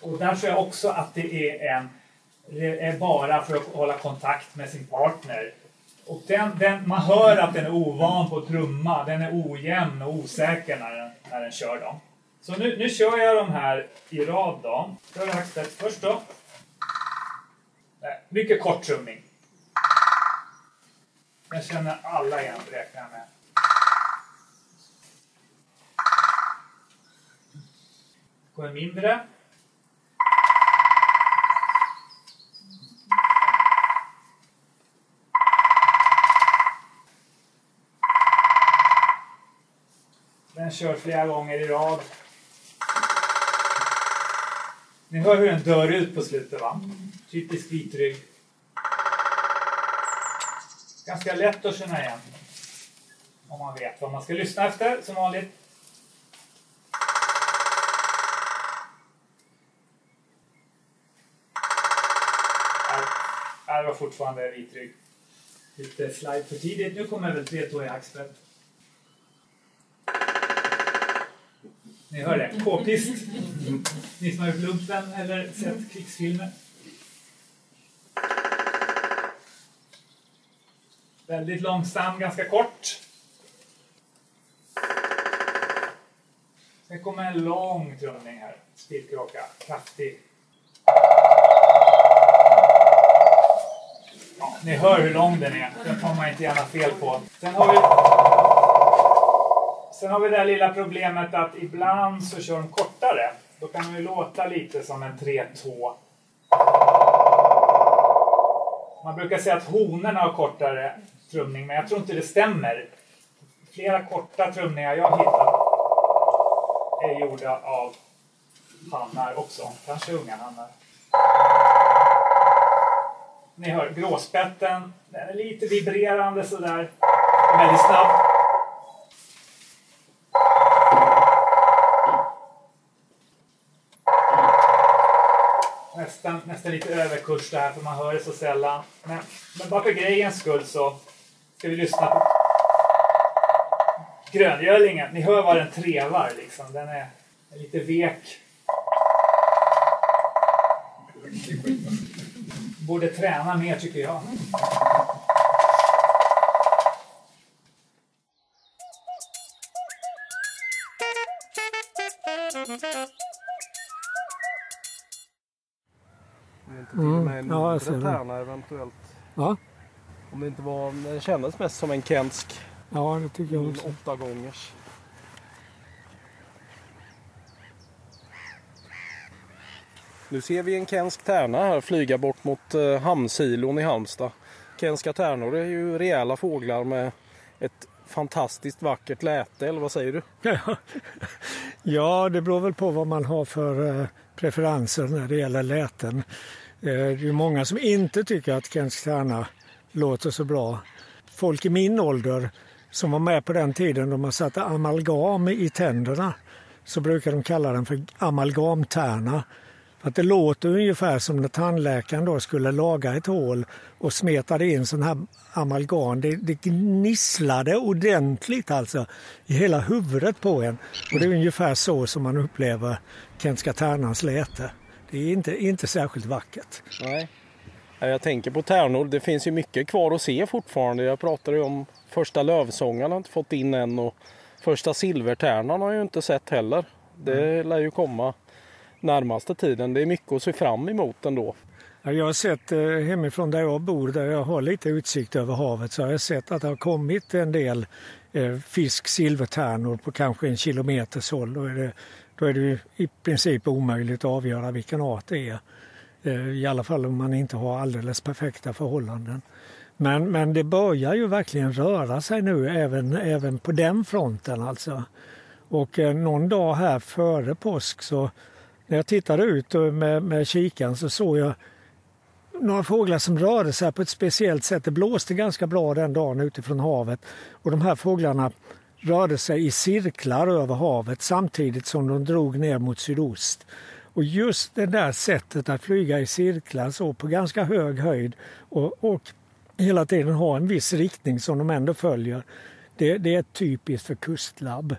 Och där tror jag också att det är en är bara för att hålla kontakt med sin partner. Och den, den, man hör att den är ovan på att trumma. Den är ojämn och osäker när den, när den kör dem. Så nu, nu kör jag de här i rad då. Kör hackspett först då. Nej, mycket kort trumning. Jag känner alla igen, räknar jag med. Går mindre. Den kör flera gånger i rad. Ni hör hur den dör ut på slutet va? Typisk vitrygg. Ganska lätt att känna igen. Om man vet vad man ska lyssna efter som vanligt. Här var fortfarande vitrygg. Lite slide för tidigt. Nu kommer väl tretåig hackspett. Ni hör det. K-pist. Ni som har gjort lumpen eller sett krigsfilmer. Väldigt långsam, ganska kort. Sen kommer en lång trumning här. Spillkråka. Kraftig. Ja, ni hör hur lång den är. Den tar man inte gärna fel på. Sen har vi Sen har vi det här lilla problemet att ibland så kör de kortare. Då kan de ju låta lite som en 3-2. Man brukar säga att honorna har kortare trumning, men jag tror inte det stämmer. Flera korta trumningar jag hittat är gjorda av hannar också. Kanske unga hannar. Ni hör gråspetten. Den är lite vibrerande sådär. Väldigt snabb. Nästan, nästan lite överkurs där för man hör det så sällan. Men, men bara för grejens skull så ska vi lyssna på gröngölingen. Ni hör vad den trevar liksom. Den är, är lite vek. Borde träna mer tycker jag. Mm. Ja, ser tärna eventuellt. Ja. Om det inte var, det kändes mest som en kensk Ja, det tycker jag också. åtta gångers. Nu ser vi en kensk tärna här flyga bort mot eh, hamnsilon i Halmstad. Kenska tärnor är ju rejäla fåglar med ett fantastiskt vackert läte, eller vad säger du? Ja, det beror väl på vad man har för eh, preferenser när det gäller läten. Eh, det är många som inte tycker att kensk tärna låter så bra. Folk i min ålder som var med på den tiden då man satte amalgam i tänderna så brukar de kalla den för amalgamtärna. För att det låter ungefär som när tandläkaren då skulle laga ett hål och smetade in sån här amalgam. Det, det gnisslade ordentligt alltså i hela huvudet på en. Och det är ungefär så som man upplever Kenska tärnans läte. Det är inte, inte särskilt vackert. Nej. Ja, Jag tänker på tärnor. Det finns ju mycket kvar att se fortfarande. Jag pratade ju om första lövsångaren har inte fått in än och första silvertärnan har jag ju inte sett heller. Det lär ju komma närmaste tiden. Det är mycket att se fram emot ändå. Ja, Jag har sett eh, hemifrån där jag bor, där jag har lite utsikt över havet, så har jag sett att det har kommit en del eh, fisk, silvertärnor på kanske en kilometers håll. Då är, det, då är det ju i princip omöjligt att avgöra vilken art det är. Eh, I alla fall om man inte har alldeles perfekta förhållanden. Men, men det börjar ju verkligen röra sig nu även, även på den fronten alltså. Och eh, någon dag här före påsk så när jag tittade ut med, med kikaren så såg jag några fåglar som rörde sig på ett speciellt sätt. Det blåste ganska bra den dagen utifrån havet och de här fåglarna rörde sig i cirklar över havet samtidigt som de drog ner mot sydost. Och just det där sättet att flyga i cirklar så på ganska hög höjd och, och hela tiden ha en viss riktning som de ändå följer. Det, det är typiskt för kustlabb.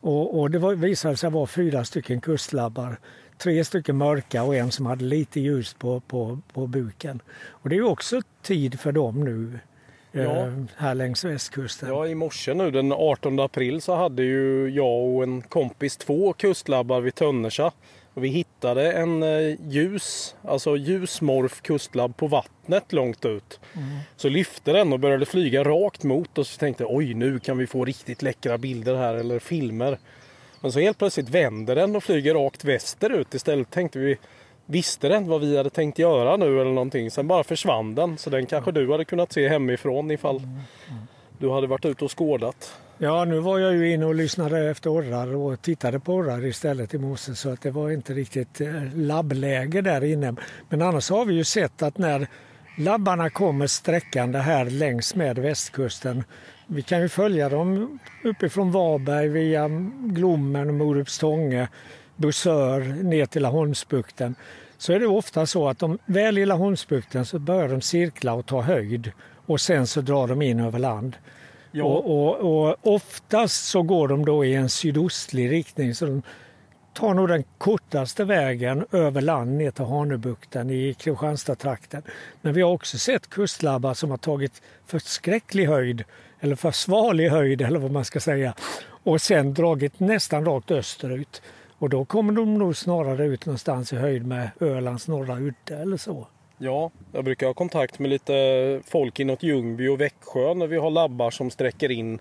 Och, och det var, visade sig vara fyra stycken kustlabbar. Tre stycken mörka och en som hade lite ljus på, på, på buken. Och det är också tid för dem nu Ja. eh, här längs västkusten. Ja, i morse nu den 18 april så hade ju jag och en kompis två kustlabbar vid Tönnersa. Och vi hittade en eh, ljus, alltså ljusmorf kustlabb på vattnet långt ut. Så lyfte den och började flyga rakt mot oss. Så tänkte oj nu kan vi få riktigt läckra bilder här eller filmer. Men så helt plötsligt vänder den och flyger rakt västerut istället. Tänkte vi, visste den vad vi hade tänkt göra nu eller någonting. Sen bara försvann den. Så den kanske du hade kunnat se hemifrån ifall du hade varit ute och skådat. Ja, nu var jag ju inne och lyssnade efter orrar och tittade på orrar istället i morse så att det var inte riktigt eh, labbläge där inne. Men annars har vi ju sett att när labbarna kommer sträckande här längs med västkusten, vi kan ju följa dem uppifrån Varberg via Glommen och Morupstånge, Bussör ner till Laholmsbukten så är det ofta så att de väl i Laholmsbukten så börjar de cirkla och ta höjd och sen så drar de in över land. Ja. Och, och, och oftast så går de då i en sydostlig riktning. Så de tar nog den kortaste vägen över land ner till Hanöbukten i Kristianstadstrakten. Men vi har också sett kustlabbar som har tagit förskräcklig höjd eller försvarlig höjd eller vad man ska säga och sen dragit nästan rakt österut. Och då kommer de nog snarare ut någonstans i höjd med Ölands norra udde eller så. Ja, jag brukar ha kontakt med lite folk inåt Ljungby och Växjö när vi har labbar som sträcker in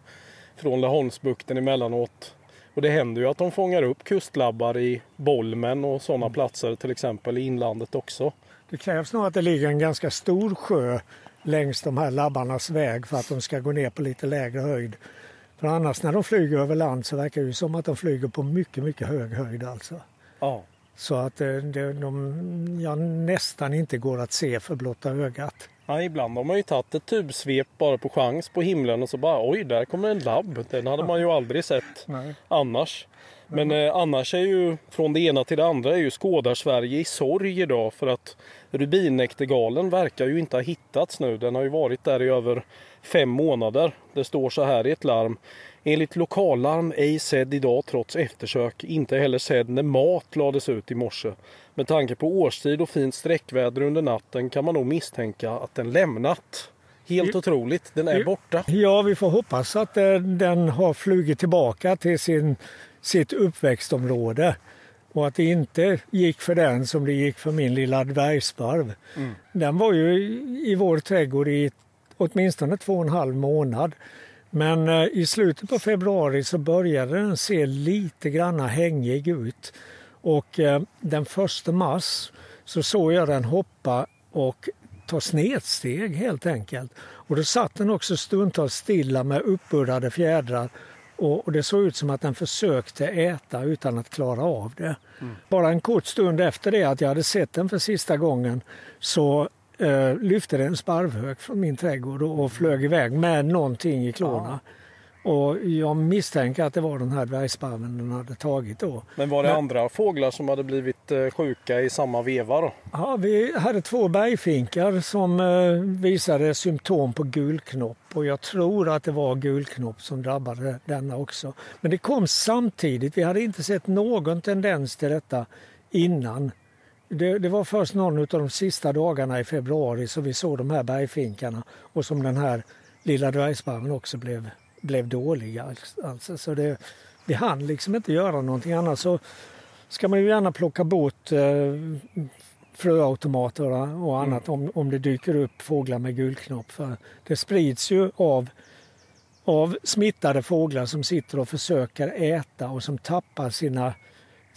från Laholmsbukten emellanåt. Och det händer ju att de fångar upp kustlabbar i Bolmen och sådana platser, till exempel i inlandet också. Det krävs nog att det ligger en ganska stor sjö längs de här labbarnas väg för att de ska gå ner på lite lägre höjd. För annars när de flyger över land så verkar det som att de flyger på mycket, mycket hög höjd alltså. Ja. Så att eh, det, de ja, nästan inte går att se för blotta ögat. Ja, ibland har man ju tagit ett tubsvep bara på chans på himlen och så bara oj, där kommer en labb. Den hade man ju aldrig sett Nej. annars. Men eh, annars är ju från det ena till det andra är ju Skådar-Sverige i sorg idag för att rubinäktergalen verkar ju inte ha hittats nu. Den har ju varit där i över fem månader. Det står så här i ett larm. Enligt lokallarm ej sedd idag trots eftersök. Inte heller sedd när mat lades ut i morse. Med tanke på årstid och fint sträckväder under natten kan man nog misstänka att den lämnat. Helt otroligt, den är borta. Ja, vi får hoppas att eh, den har flugit tillbaka till sin, sitt uppväxtområde. Och att det inte gick för den som det gick för min lilla dvärgsparv. Mm. Den var ju i vår trädgård i åtminstone två och en halv månad. Men eh, i slutet på februari så började den se lite granna hängig ut. Och eh, den första mars så såg jag den hoppa och ta snedsteg helt enkelt. Och då satt den också stundtals stilla med uppuddade fjädrar och, det såg ut som att den försökte äta utan att klara av det. Mm. Bara en kort stund efter det att jag hade sett den för sista gången så eh, lyfte en sparvhök från min trädgård och, och flög iväg med någonting i klorna. Ja. Och jag misstänker att det var den här dvärgsparven den hade tagit då. Men var det Men, andra fåglar som hade blivit eh, sjuka i samma veva då? Ja, vi hade två bergfinkar som eh, visade symptom på gulknopp och jag tror att det var gulknopp som drabbade denna också. Men det kom samtidigt. Vi hade inte sett någon tendens till detta innan. Det, det var först någon av de sista dagarna i februari som vi såg de här bergfinkarna och som den här lilla dvärgsparven också blev blev dåliga. Alltså, så det, vi hann liksom inte göra någonting annat. Så ska man ju gärna plocka bort eh, fröautomater och annat mm. om, om det dyker upp fåglar med gulknopp. För det sprids ju av, av smittade fåglar som sitter och försöker äta och som tappar sina,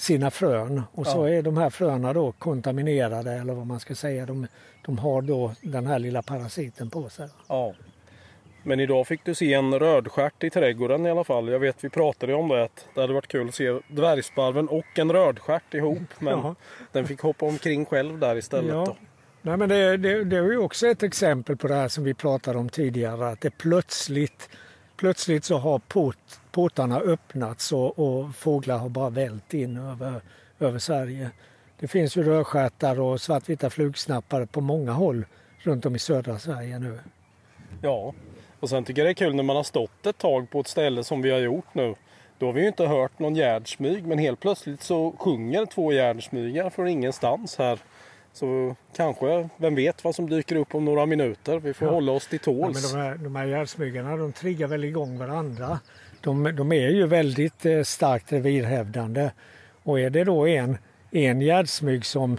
sina frön. Och så är de här fröna då kontaminerade eller vad man ska säga. De, de har då den här lilla parasiten på sig. Ja. Men idag fick du se en rödstjärt i trädgården i alla fall. Jag vet vi pratade om det att det hade varit kul att se dvärgsparven och en rödstjärt ihop. Men Jaha. den fick hoppa omkring själv där istället. Ja. Då. Nej, men det, det, det är ju också ett exempel på det här som vi pratade om tidigare. Att det plötsligt, plötsligt så har port, portarna öppnats och, och fåglar har bara vält in över, över Sverige. Det finns ju rödstjärtar och svartvita flugsnappare på många håll runt om i södra Sverige nu. Ja, och sen tycker jag det är kul när man har stått ett tag på ett ställe som vi har gjort nu. Då har vi ju inte hört någon gärdsmyg men helt plötsligt så sjunger två gärdsmygar från ingenstans här. Så kanske, vem vet vad som dyker upp om några minuter. Vi får ja. hålla oss till tåls. Ja, men de, här, de här gärdsmygarna de triggar väl igång varandra. De, de är ju väldigt eh, starkt revirhävdande. Och är det då en, en gärdsmyg som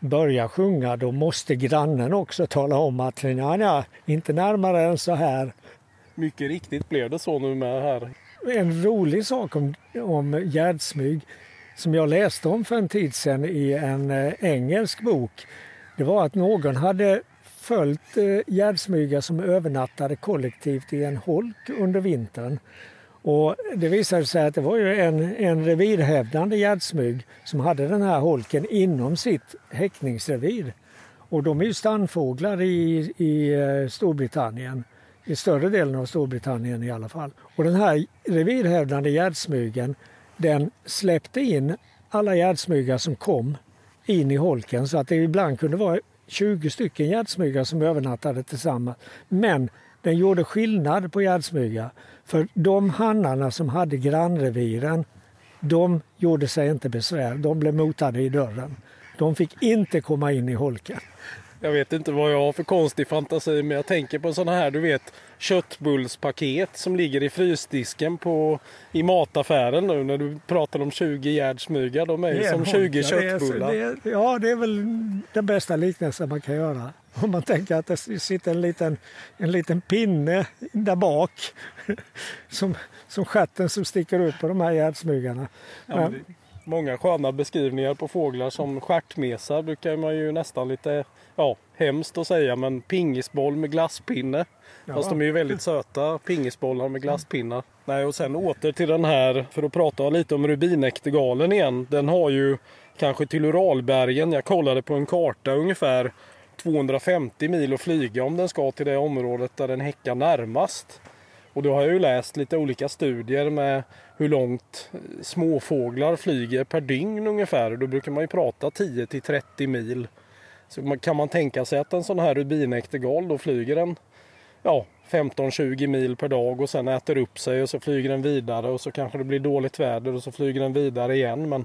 börjar sjunga då måste grannen också tala om att ja, ja, inte närmare än så här. Mycket riktigt blev det så nu med här. En rolig sak om, om gärdsmyg som jag läste om för en tid sedan i en eh, engelsk bok. Det var att någon hade följt eh, gärdsmyga gärdsmygar som övernattade kollektivt i en holk under vintern. Och det visade sig att det var ju en, en revirhävdande gärdsmyg som hade den här holken inom sitt häckningsrevir. Och de är ju stannfåglar i, i eh, Storbritannien i större delen av Storbritannien i alla fall. Och den här revirhävdande gärdsmygen den släppte in alla gärdsmygar som kom in i holken så att det ibland kunde vara 20 stycken gärdsmygar som övernattade tillsammans. Men den gjorde skillnad på gärdsmygar. För de hannarna som hade grannreviren, de gjorde sig inte besvär. De blev motade i dörren. De fick inte komma in i holken. Jag vet inte vad jag har för konstig fantasi men jag tänker på sådana här du vet köttbullspaket som ligger i frysdisken på, i mataffären nu när du pratar om 20 gärdsmygar. De är ju som 20 köttbullar. Det är, det är, ja det är väl den bästa liknelsen man kan göra. Om man tänker att det sitter en liten, en liten pinne där bak som, som schatten som sticker ut på de här gärdsmygarna. Ja, många sköna beskrivningar på fåglar som stjärtmesar brukar man ju nästan lite ja, hemskt att säga, men pingisboll med glasspinne. Ja. Fast de är ju väldigt söta pingisbollar med glasspinnar. Nej, och sen åter till den här, för att prata lite om rubinäktergalen igen. Den har ju kanske till Uralbergen, jag kollade på en karta ungefär 250 mil att flyga om den ska till det området där den häckar närmast. Och då har jag ju läst lite olika studier med hur långt småfåglar flyger per dygn ungefär. Då brukar man ju prata 10 till 30 mil så kan man tänka sig att en sån här rubinäktergal då flyger en ja, 15-20 mil per dag och sen äter upp sig och så flyger den vidare och så kanske det blir dåligt väder och så flyger den vidare igen. Men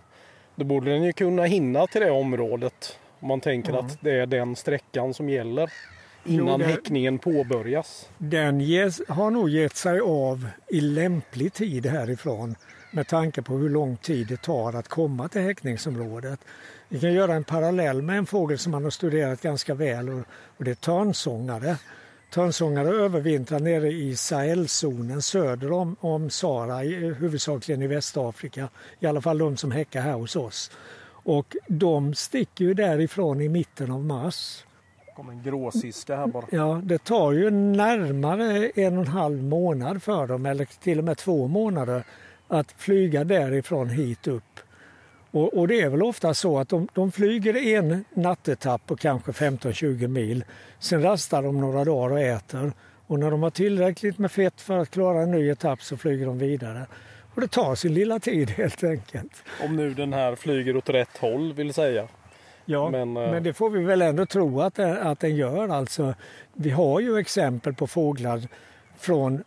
då borde den ju kunna hinna till det området om man tänker mm. att det är den sträckan som gäller innan jo, häckningen påbörjas. Den ges, har nog gett sig av i lämplig tid härifrån. med tanke på hur lång tid det tar att komma till häckningsområdet. Vi kan göra en parallell med en fågel som man har studerat ganska väl och, och det är törnsångare. Törnsångare övervintrar nere i Sahelzonen söder om, om Sahara, huvudsakligen i Västafrika. I alla fall de som häckar här hos oss. Och de sticker ju därifrån i mitten av mars. Kom en gråsiska här bara. Ja, det tar ju närmare en och en halv månad för dem, eller till och med två månader, att flyga därifrån hit upp. Och, och det är väl ofta så att de, de flyger en nattetapp på kanske 15-20 mil. Sen rastar de några dagar och äter. Och när de har tillräckligt med fett för att klara en ny etapp så flyger de vidare. Och det tar sin lilla tid helt enkelt. Om nu den här flyger åt rätt håll vill säga. Ja, men, eh, men det får vi väl ändå tro att, den, att den gör. Alltså, vi har ju exempel på fåglar från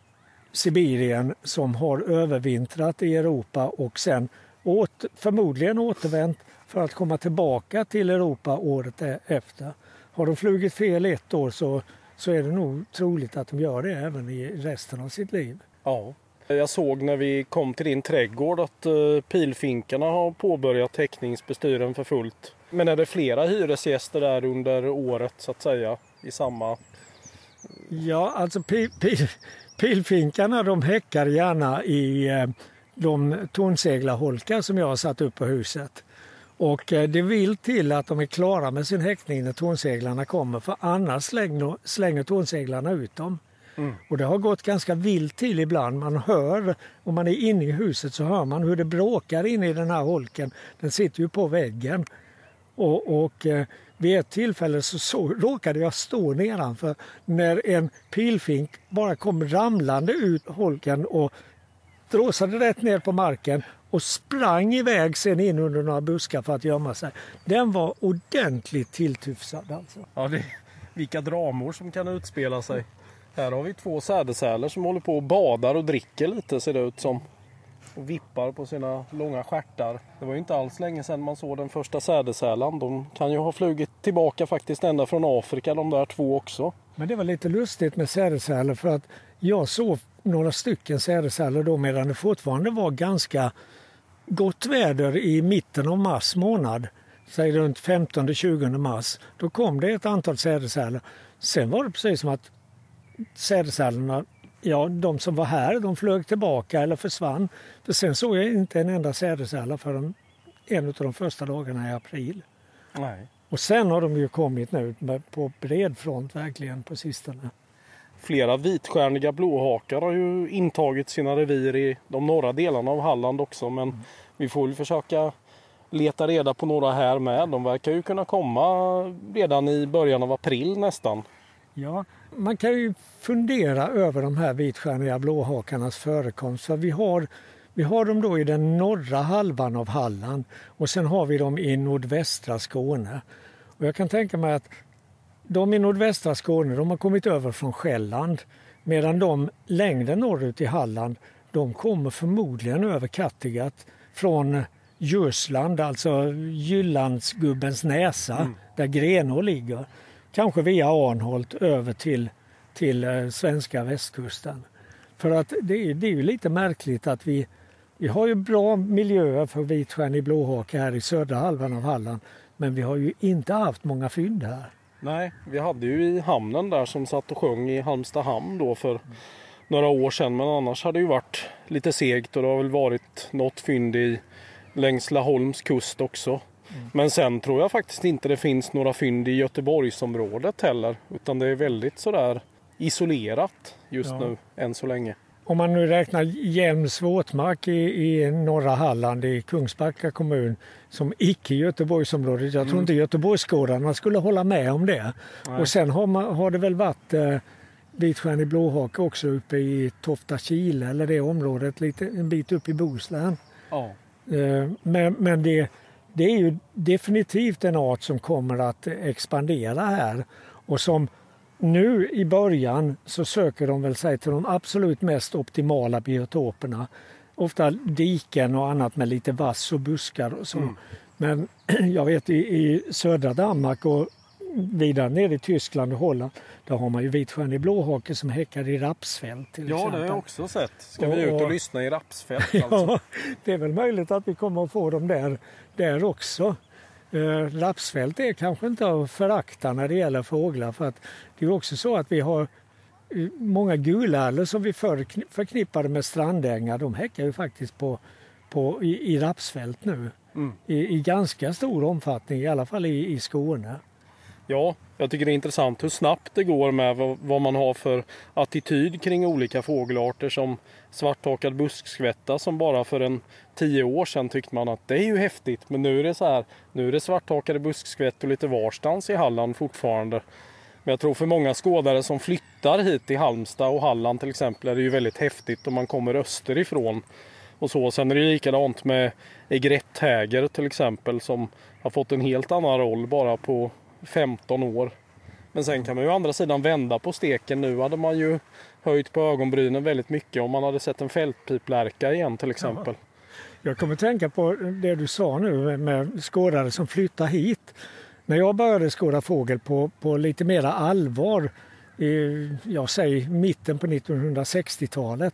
Sibirien som har övervintrat i Europa och sen åt, förmodligen återvänt för att komma tillbaka till Europa året e- efter. Har de flugit fel ett år så, så är det nog troligt att de gör det även i resten av sitt liv. Ja. Jag såg när vi kom till din trädgård att uh, pilfinkarna har påbörjat täckningsbestyren för fullt. Men är det flera hyresgäster där under året så att säga i samma? Ja, alltså pil, pil, pilfinkarna de häckar gärna i eh, de tornseglarholkar som jag har satt upp på huset. Och eh, det vill till att de är klara med sin häckning när tornseglarna kommer för annars slänger, slänger tornseglarna ut dem. Mm. Och det har gått ganska vilt till ibland. Man hör, om man är inne i huset så hör man hur det bråkar inne i den här holken. Den sitter ju på väggen. Och, och eh, vid ett tillfälle så, så råkade jag stå nedanför när en pilfink bara kom ramlande ut holken och dråsade rätt ner på marken och sprang iväg sen in under några buskar för att gömma sig. Den var ordentligt tilltufsad alltså. Ja, det, vilka dramor som kan utspela sig. Här har vi två sädesärlor som håller på och badar och dricker lite ser det ut som. Och vippar på sina långa stjärtar. Det var ju inte alls länge sedan man såg den första sädesärlan. De kan ju ha flugit tillbaka faktiskt ända från Afrika de där två också. Men det var lite lustigt med sädesärlor för att jag såg några stycken sädesärlor då medan det fortfarande var ganska gott väder i mitten av mars månad. Säg runt 15-20 mars. Då kom det ett antal sädesärlor. Sen var det precis som att sädesärlorna, ja de som var här, de flög tillbaka eller försvann. För sen såg jag inte en enda sädesärla förrän en av de första dagarna i april. Nej. Och sen har de ju kommit nu på bred front verkligen på sistone. Flera vitstjärniga blåhakar har ju intagit sina revir i de norra delarna av Halland också men mm. vi får väl försöka leta reda på några här med. De verkar ju kunna komma redan i början av april nästan. Ja, man kan ju fundera över de här vitstjärniga blåhakarnas förekomst. För vi har, vi har dem då i den norra halvan av Halland och sen har vi dem i nordvästra Skåne. Och jag kan tänka mig att de i nordvästra Skåne de har kommit över från Själland medan de längre norrut i Halland de kommer förmodligen över Kattegatt från Djursland, alltså Jyllandsgubbens näsa mm. där Grenå ligger. Kanske via Arnholt över till, till eh, svenska västkusten. För att det är, det är ju lite märkligt att vi, vi har ju bra miljöer för vitstjärnig blåhake här i södra halvan av Halland men vi har ju inte haft många fynd här. Nej, vi hade ju i hamnen där som satt och sjöng i Halmstad hamn då för några år sedan. Men annars har det ju varit lite segt och det har väl varit något fynd i längs Laholms kust också. Mm. Men sen tror jag faktiskt inte det finns några fynd i Göteborgsområdet heller. Utan det är väldigt sådär isolerat just ja. nu än så länge. Om man nu räknar Jäms våtmark i, i norra Halland i Kungsbacka kommun som icke Göteborgsområdet. Jag tror mm. inte Göteborgsskådarna skulle hålla med om det. Nej. Och sen har, man, har det väl varit eh, vitstjärnig blåhake också uppe i Tofta Kile eller det området lite, en bit upp i Bohuslän. Ja. Eh, men men det, det är ju definitivt en art som kommer att expandera här och som nu i början så söker de väl sig till de absolut mest optimala biotoperna. Ofta diken och annat med lite vass och buskar och så. Mm. Men jag vet i, i södra Danmark och vidare ner i Tyskland och Holland, där har man ju vitstjärnig blåhake som häckar i rapsfält till Ja, exempel. det har jag också sett. Ska vi ut Och- och och- lyssna i rapsfält alltså? Ja, det är väl möjligt att vi kommer att få dem där, där också. Eh, rapsfält är kanske inte att förakta när det gäller fåglar för att det är också så att vi har eh, många gulärlor som vi förr kni- förknippade med strandängar. De häckar ju faktiskt på, på, i, i rapsfält nu Mm. I, i ganska stor omfattning, i alla fall i, i Skåne. Ja, jag tycker det är intressant hur snabbt det går med vad, man har för attityd kring olika fågelarter som svarthakad buskskvätta som bara för en tio år sedan tyckte man att det är ju häftigt. Men nu är det så här, nu är det svarthakade buskskvättor lite varstans i Halland fortfarande. Men jag tror för många skådare som flyttar hit till Halmstad och Halland till exempel är det ju väldigt häftigt om man kommer österifrån. Och så. Sen är det ju likadant med egretthäger till exempel som har fått en helt annan roll bara på 15 år. Men sen kan man ju å andra sidan vända på steken. Nu hade man ju höjt på ögonbrynen väldigt mycket om man hade sett en fältpiplärka igen till exempel. Jag kommer tänka på det du sa nu med- med skådare som flyttar hit. När jag började skåda fågel på, på lite mera allvar, i, jag säger mitten på 1960-talet,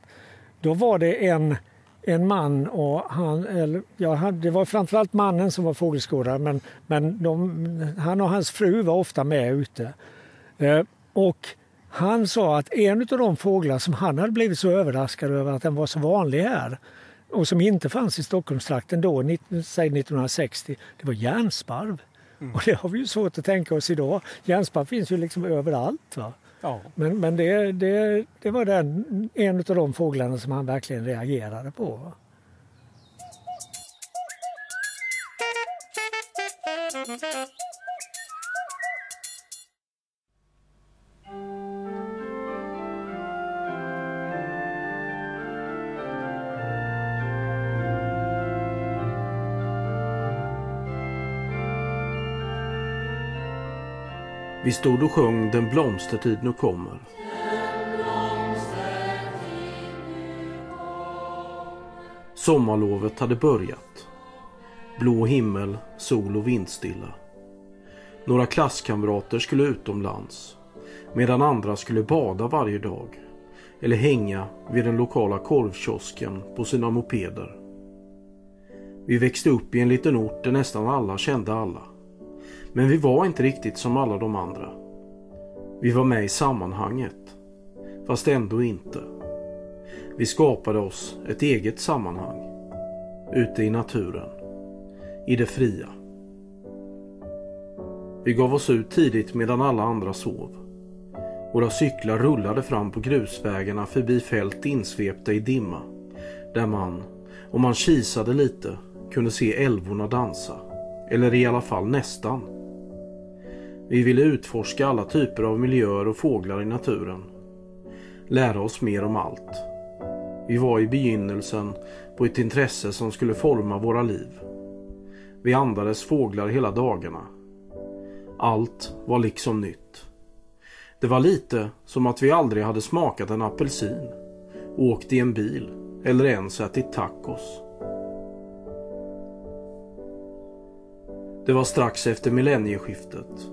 då var det en, en man och han, eller, ja, han, det var framförallt mannen som var fågelskådare men, men de, han och hans fru var ofta med ute. Eh, och han sa att en av de fåglar som han hade blivit så överraskad över att den var så vanlig här och som inte fanns i Stockholmstrakten då, 19, säg 1960, det var järnsparv. Och det har vi ju svårt att tänka oss idag. Järnsparv finns ju liksom överallt. Va? Ja. Men, men det, det, det var den, en av de fåglarna som han verkligen reagerade på. Vi stod och sjöng Den blomstertid nu kommer. Sommarlovet hade börjat. Blå himmel, sol och vindstilla. Några klasskamrater skulle utomlands medan andra skulle bada varje dag eller hänga vid den lokala korvkiosken på sina mopeder. Vi växte upp i en liten ort där nästan alla kände alla. Men vi var inte riktigt som alla de andra. Vi var med i sammanhanget. Fast ändå inte. Vi skapade oss ett eget sammanhang. Ute i naturen. I det fria. Vi gav oss ut tidigt medan alla andra sov. Våra cyklar rullade fram på grusvägarna förbi fält insvepta i dimma. Där man, om man kisade lite, kunde se älvorna dansa. Eller i alla fall nästan. Vi ville utforska alla typer av miljöer och fåglar i naturen. Lära oss mer om allt. Vi var i begynnelsen på ett intresse som skulle forma våra liv. Vi andades fåglar hela dagarna. Allt var liksom nytt. Det var lite som att vi aldrig hade smakat en apelsin, åkt i en bil eller ens ätit tacos. Det var strax efter millennieskiftet.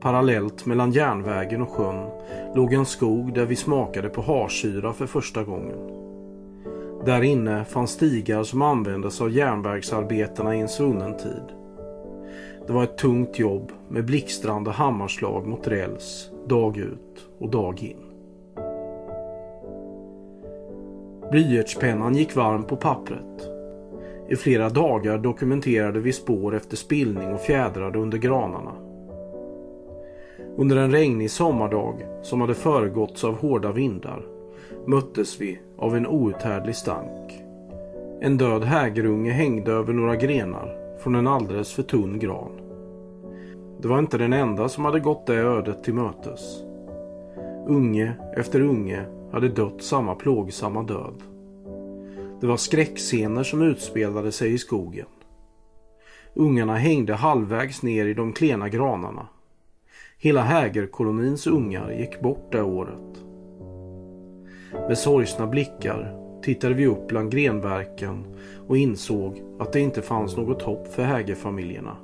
Parallellt mellan järnvägen och sjön låg en skog där vi smakade på harsyra för första gången. Där inne fanns stigar som användes av järnvägsarbetarna i en svunnen tid. Det var ett tungt jobb med blixtrande hammarslag mot räls, dag ut och dag in. Blyertspennan gick varm på pappret. I flera dagar dokumenterade vi spår efter spillning och fjädrar under granarna. Under en regnig sommardag som hade föregåtts av hårda vindar möttes vi av en outhärdlig stank. En död hägerunge hängde över några grenar från en alldeles för tunn gran. Det var inte den enda som hade gått det ödet till mötes. Unge efter unge hade dött samma plågsamma död. Det var skräckscener som utspelade sig i skogen. Ungarna hängde halvvägs ner i de klena granarna. Hela hägerkolonins ungar gick bort det året. Med sorgsna blickar tittade vi upp bland grenverken och insåg att det inte fanns något hopp för hägerfamiljerna.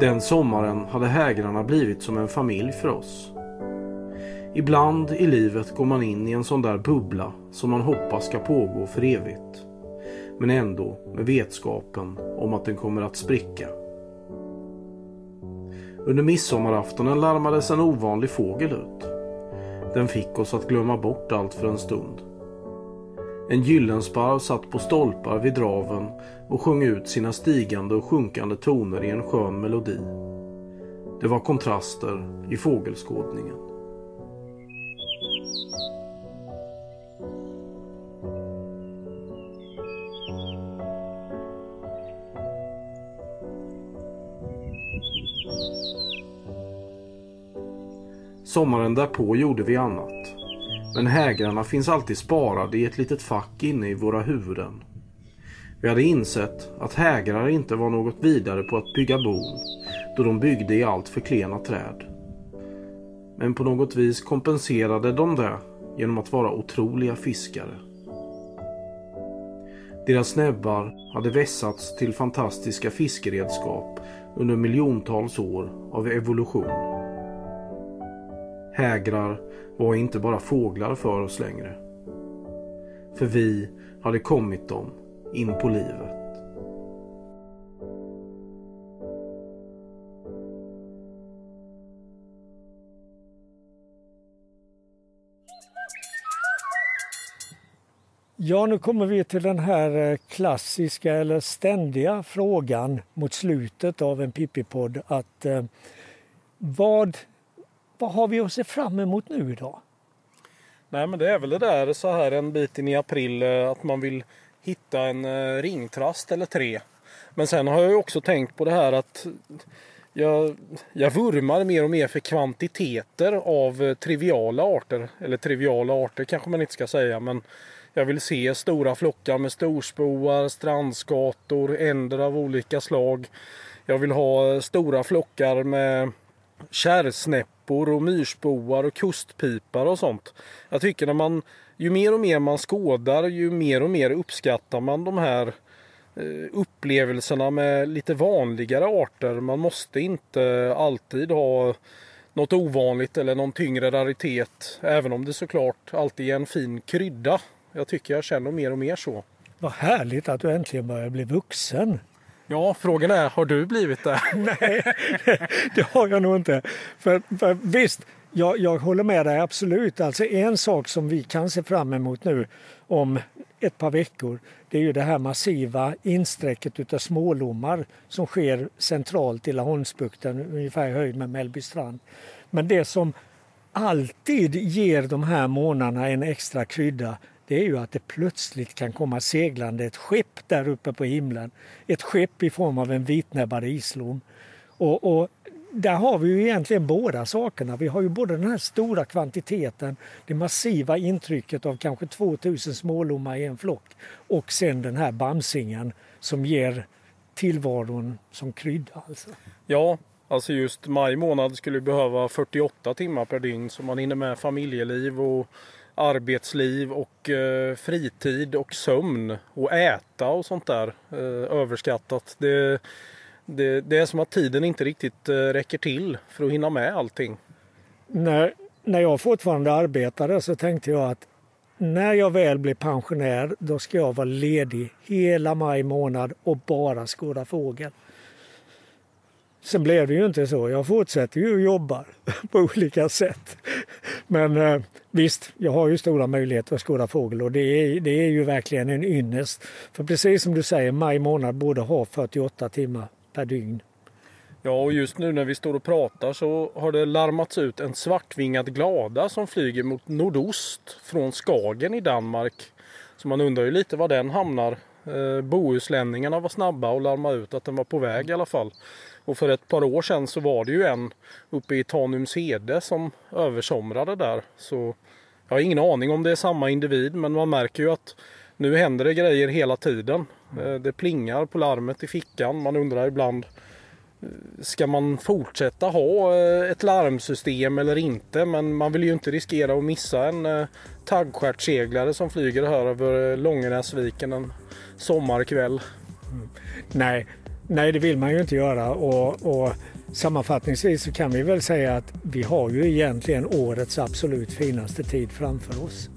Den sommaren hade hägrarna blivit som en familj för oss. Ibland i livet går man in i en sån där bubbla som man hoppas ska pågå för evigt. Men ändå med vetskapen om att den kommer att spricka. Under midsommaraftonen larmades en ovanlig fågel ut. Den fick oss att glömma bort allt för en stund. En gyllensparv satt på stolpar vid draven och sjöng ut sina stigande och sjunkande toner i en skön melodi. Det var kontraster i fågelskådningen. Sommaren därpå gjorde vi annat. Men hägrarna finns alltid sparade i ett litet fack inne i våra huvuden. Vi hade insett att hägrar inte var något vidare på att bygga bon då de byggde i allt för klena träd. Men på något vis kompenserade de det genom att vara otroliga fiskare. Deras näbbar hade vässats till fantastiska fiskeredskap under miljontals år av evolution. Hägrar var inte bara fåglar för oss längre. För vi hade kommit dem in på livet. Ja, nu kommer vi till den här eh, klassiska eller ständiga frågan mot slutet av en Pippi-podd. Att eh, vad vad har vi att se fram emot nu idag? Nej men det är väl det där så här en bit in i april eh, att man vill hitta en eh, ringtrast eller tre. Men sen har jag också tänkt på det här att jag, jag vurmar mer och mer för kvantiteter av eh, triviala arter. Eller triviala arter kanske man inte ska säga men jag vill se stora flockar med storspoar, strandskator, änder av olika slag. Jag vill ha stora flockar med kärrsnäppor och myrsboar och kustpipar och sånt. Jag tycker när man, ju mer och mer man skådar ju mer och mer uppskattar man de här eh, upplevelserna med lite vanligare arter. Man måste inte alltid ha något ovanligt eller någon tyngre raritet. Även om det såklart alltid är en fin krydda. Jag tycker jag känner mer och mer så. Vad härligt att du äntligen börjar bli vuxen. Ja, frågan är, har du blivit det? Nej, det har jag nog inte. För, för visst, jag, jag håller med dig absolut. Alltså en sak som vi kan se fram emot nu om ett par veckor det är ju det här massiva insträcket utav smålommar som sker centralt i Laholmsbukten, ungefär i höjd med Mellbystrand. Men det som alltid ger de här månaderna en extra krydda det är ju att det plötsligt kan komma seglande ett skepp där uppe på himlen. Ett skepp i form av en vitnäbbad islom. Och, och där har vi ju egentligen båda sakerna. Vi har ju både den här stora kvantiteten, det massiva intrycket av kanske 2000 smålommar i en flock och sen den här bamsingen som ger tillvaron som krydda. Alltså. Ja, alltså just maj månad skulle behöva 48 timmar per dygn så man hinner med familjeliv och arbetsliv och eh, fritid och sömn och äta och sånt där eh, överskattat. Det, det, det, är som att tiden inte riktigt eh, räcker till för att hinna med allting. När, när jag fortfarande arbetade så tänkte jag att när jag väl blir pensionär då ska jag vara ledig hela maj månad och bara skåda fågel. Sen blev det ju inte så. Jag fortsätter ju att jobba på olika sätt. Men eh, visst, jag har ju stora möjligheter att skåda fågel och det är, det är ju verkligen en ynnest. För precis som du säger, maj månad borde ha 48 timmar per dygn. Ja, och just nu när vi står och pratar så har det larmats ut en svartvingad glada som flyger mot nordost från Skagen i Danmark. Så man undrar ju lite var den hamnar. Eh, bohuslänningarna var snabba och larmade ut att den var på väg i alla fall. Och för ett par år sedan så var det ju en uppe i Tanumshede som översomrade där. Så jag har ingen aning om det är samma individ men man märker ju att nu händer det grejer hela tiden. Mm. Det plingar på larmet i fickan. Man undrar ibland eh, Ska man fortsätta ha eh, ett larmsystem eller inte? Men man vill ju inte riskera att missa en taggstjärtseglare som flyger här över Långenäsviken en sommarkväll. Mm. Nej, Nej, det vill man ju inte göra. Och, och sammanfattningsvis så kan vi väl säga att vi har ju egentligen årets absolut finaste tid framför oss.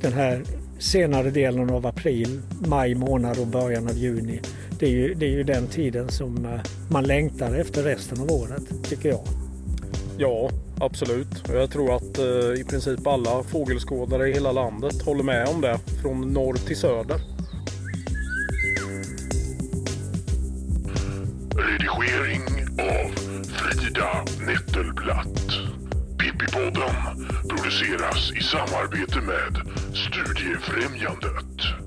Den här senare delen av april, maj månad och början av juni. Det är ju, det är ju den tiden som eh, man längtar efter resten av året, tycker jag. Ja, absolut. Jag tror att eh, i princip alla fågelskådare i hela landet håller med om det, från norr till söder. Redigering av Frida Nettelblatt. Pippipodden produceras i samarbete med Studiefrämjandet.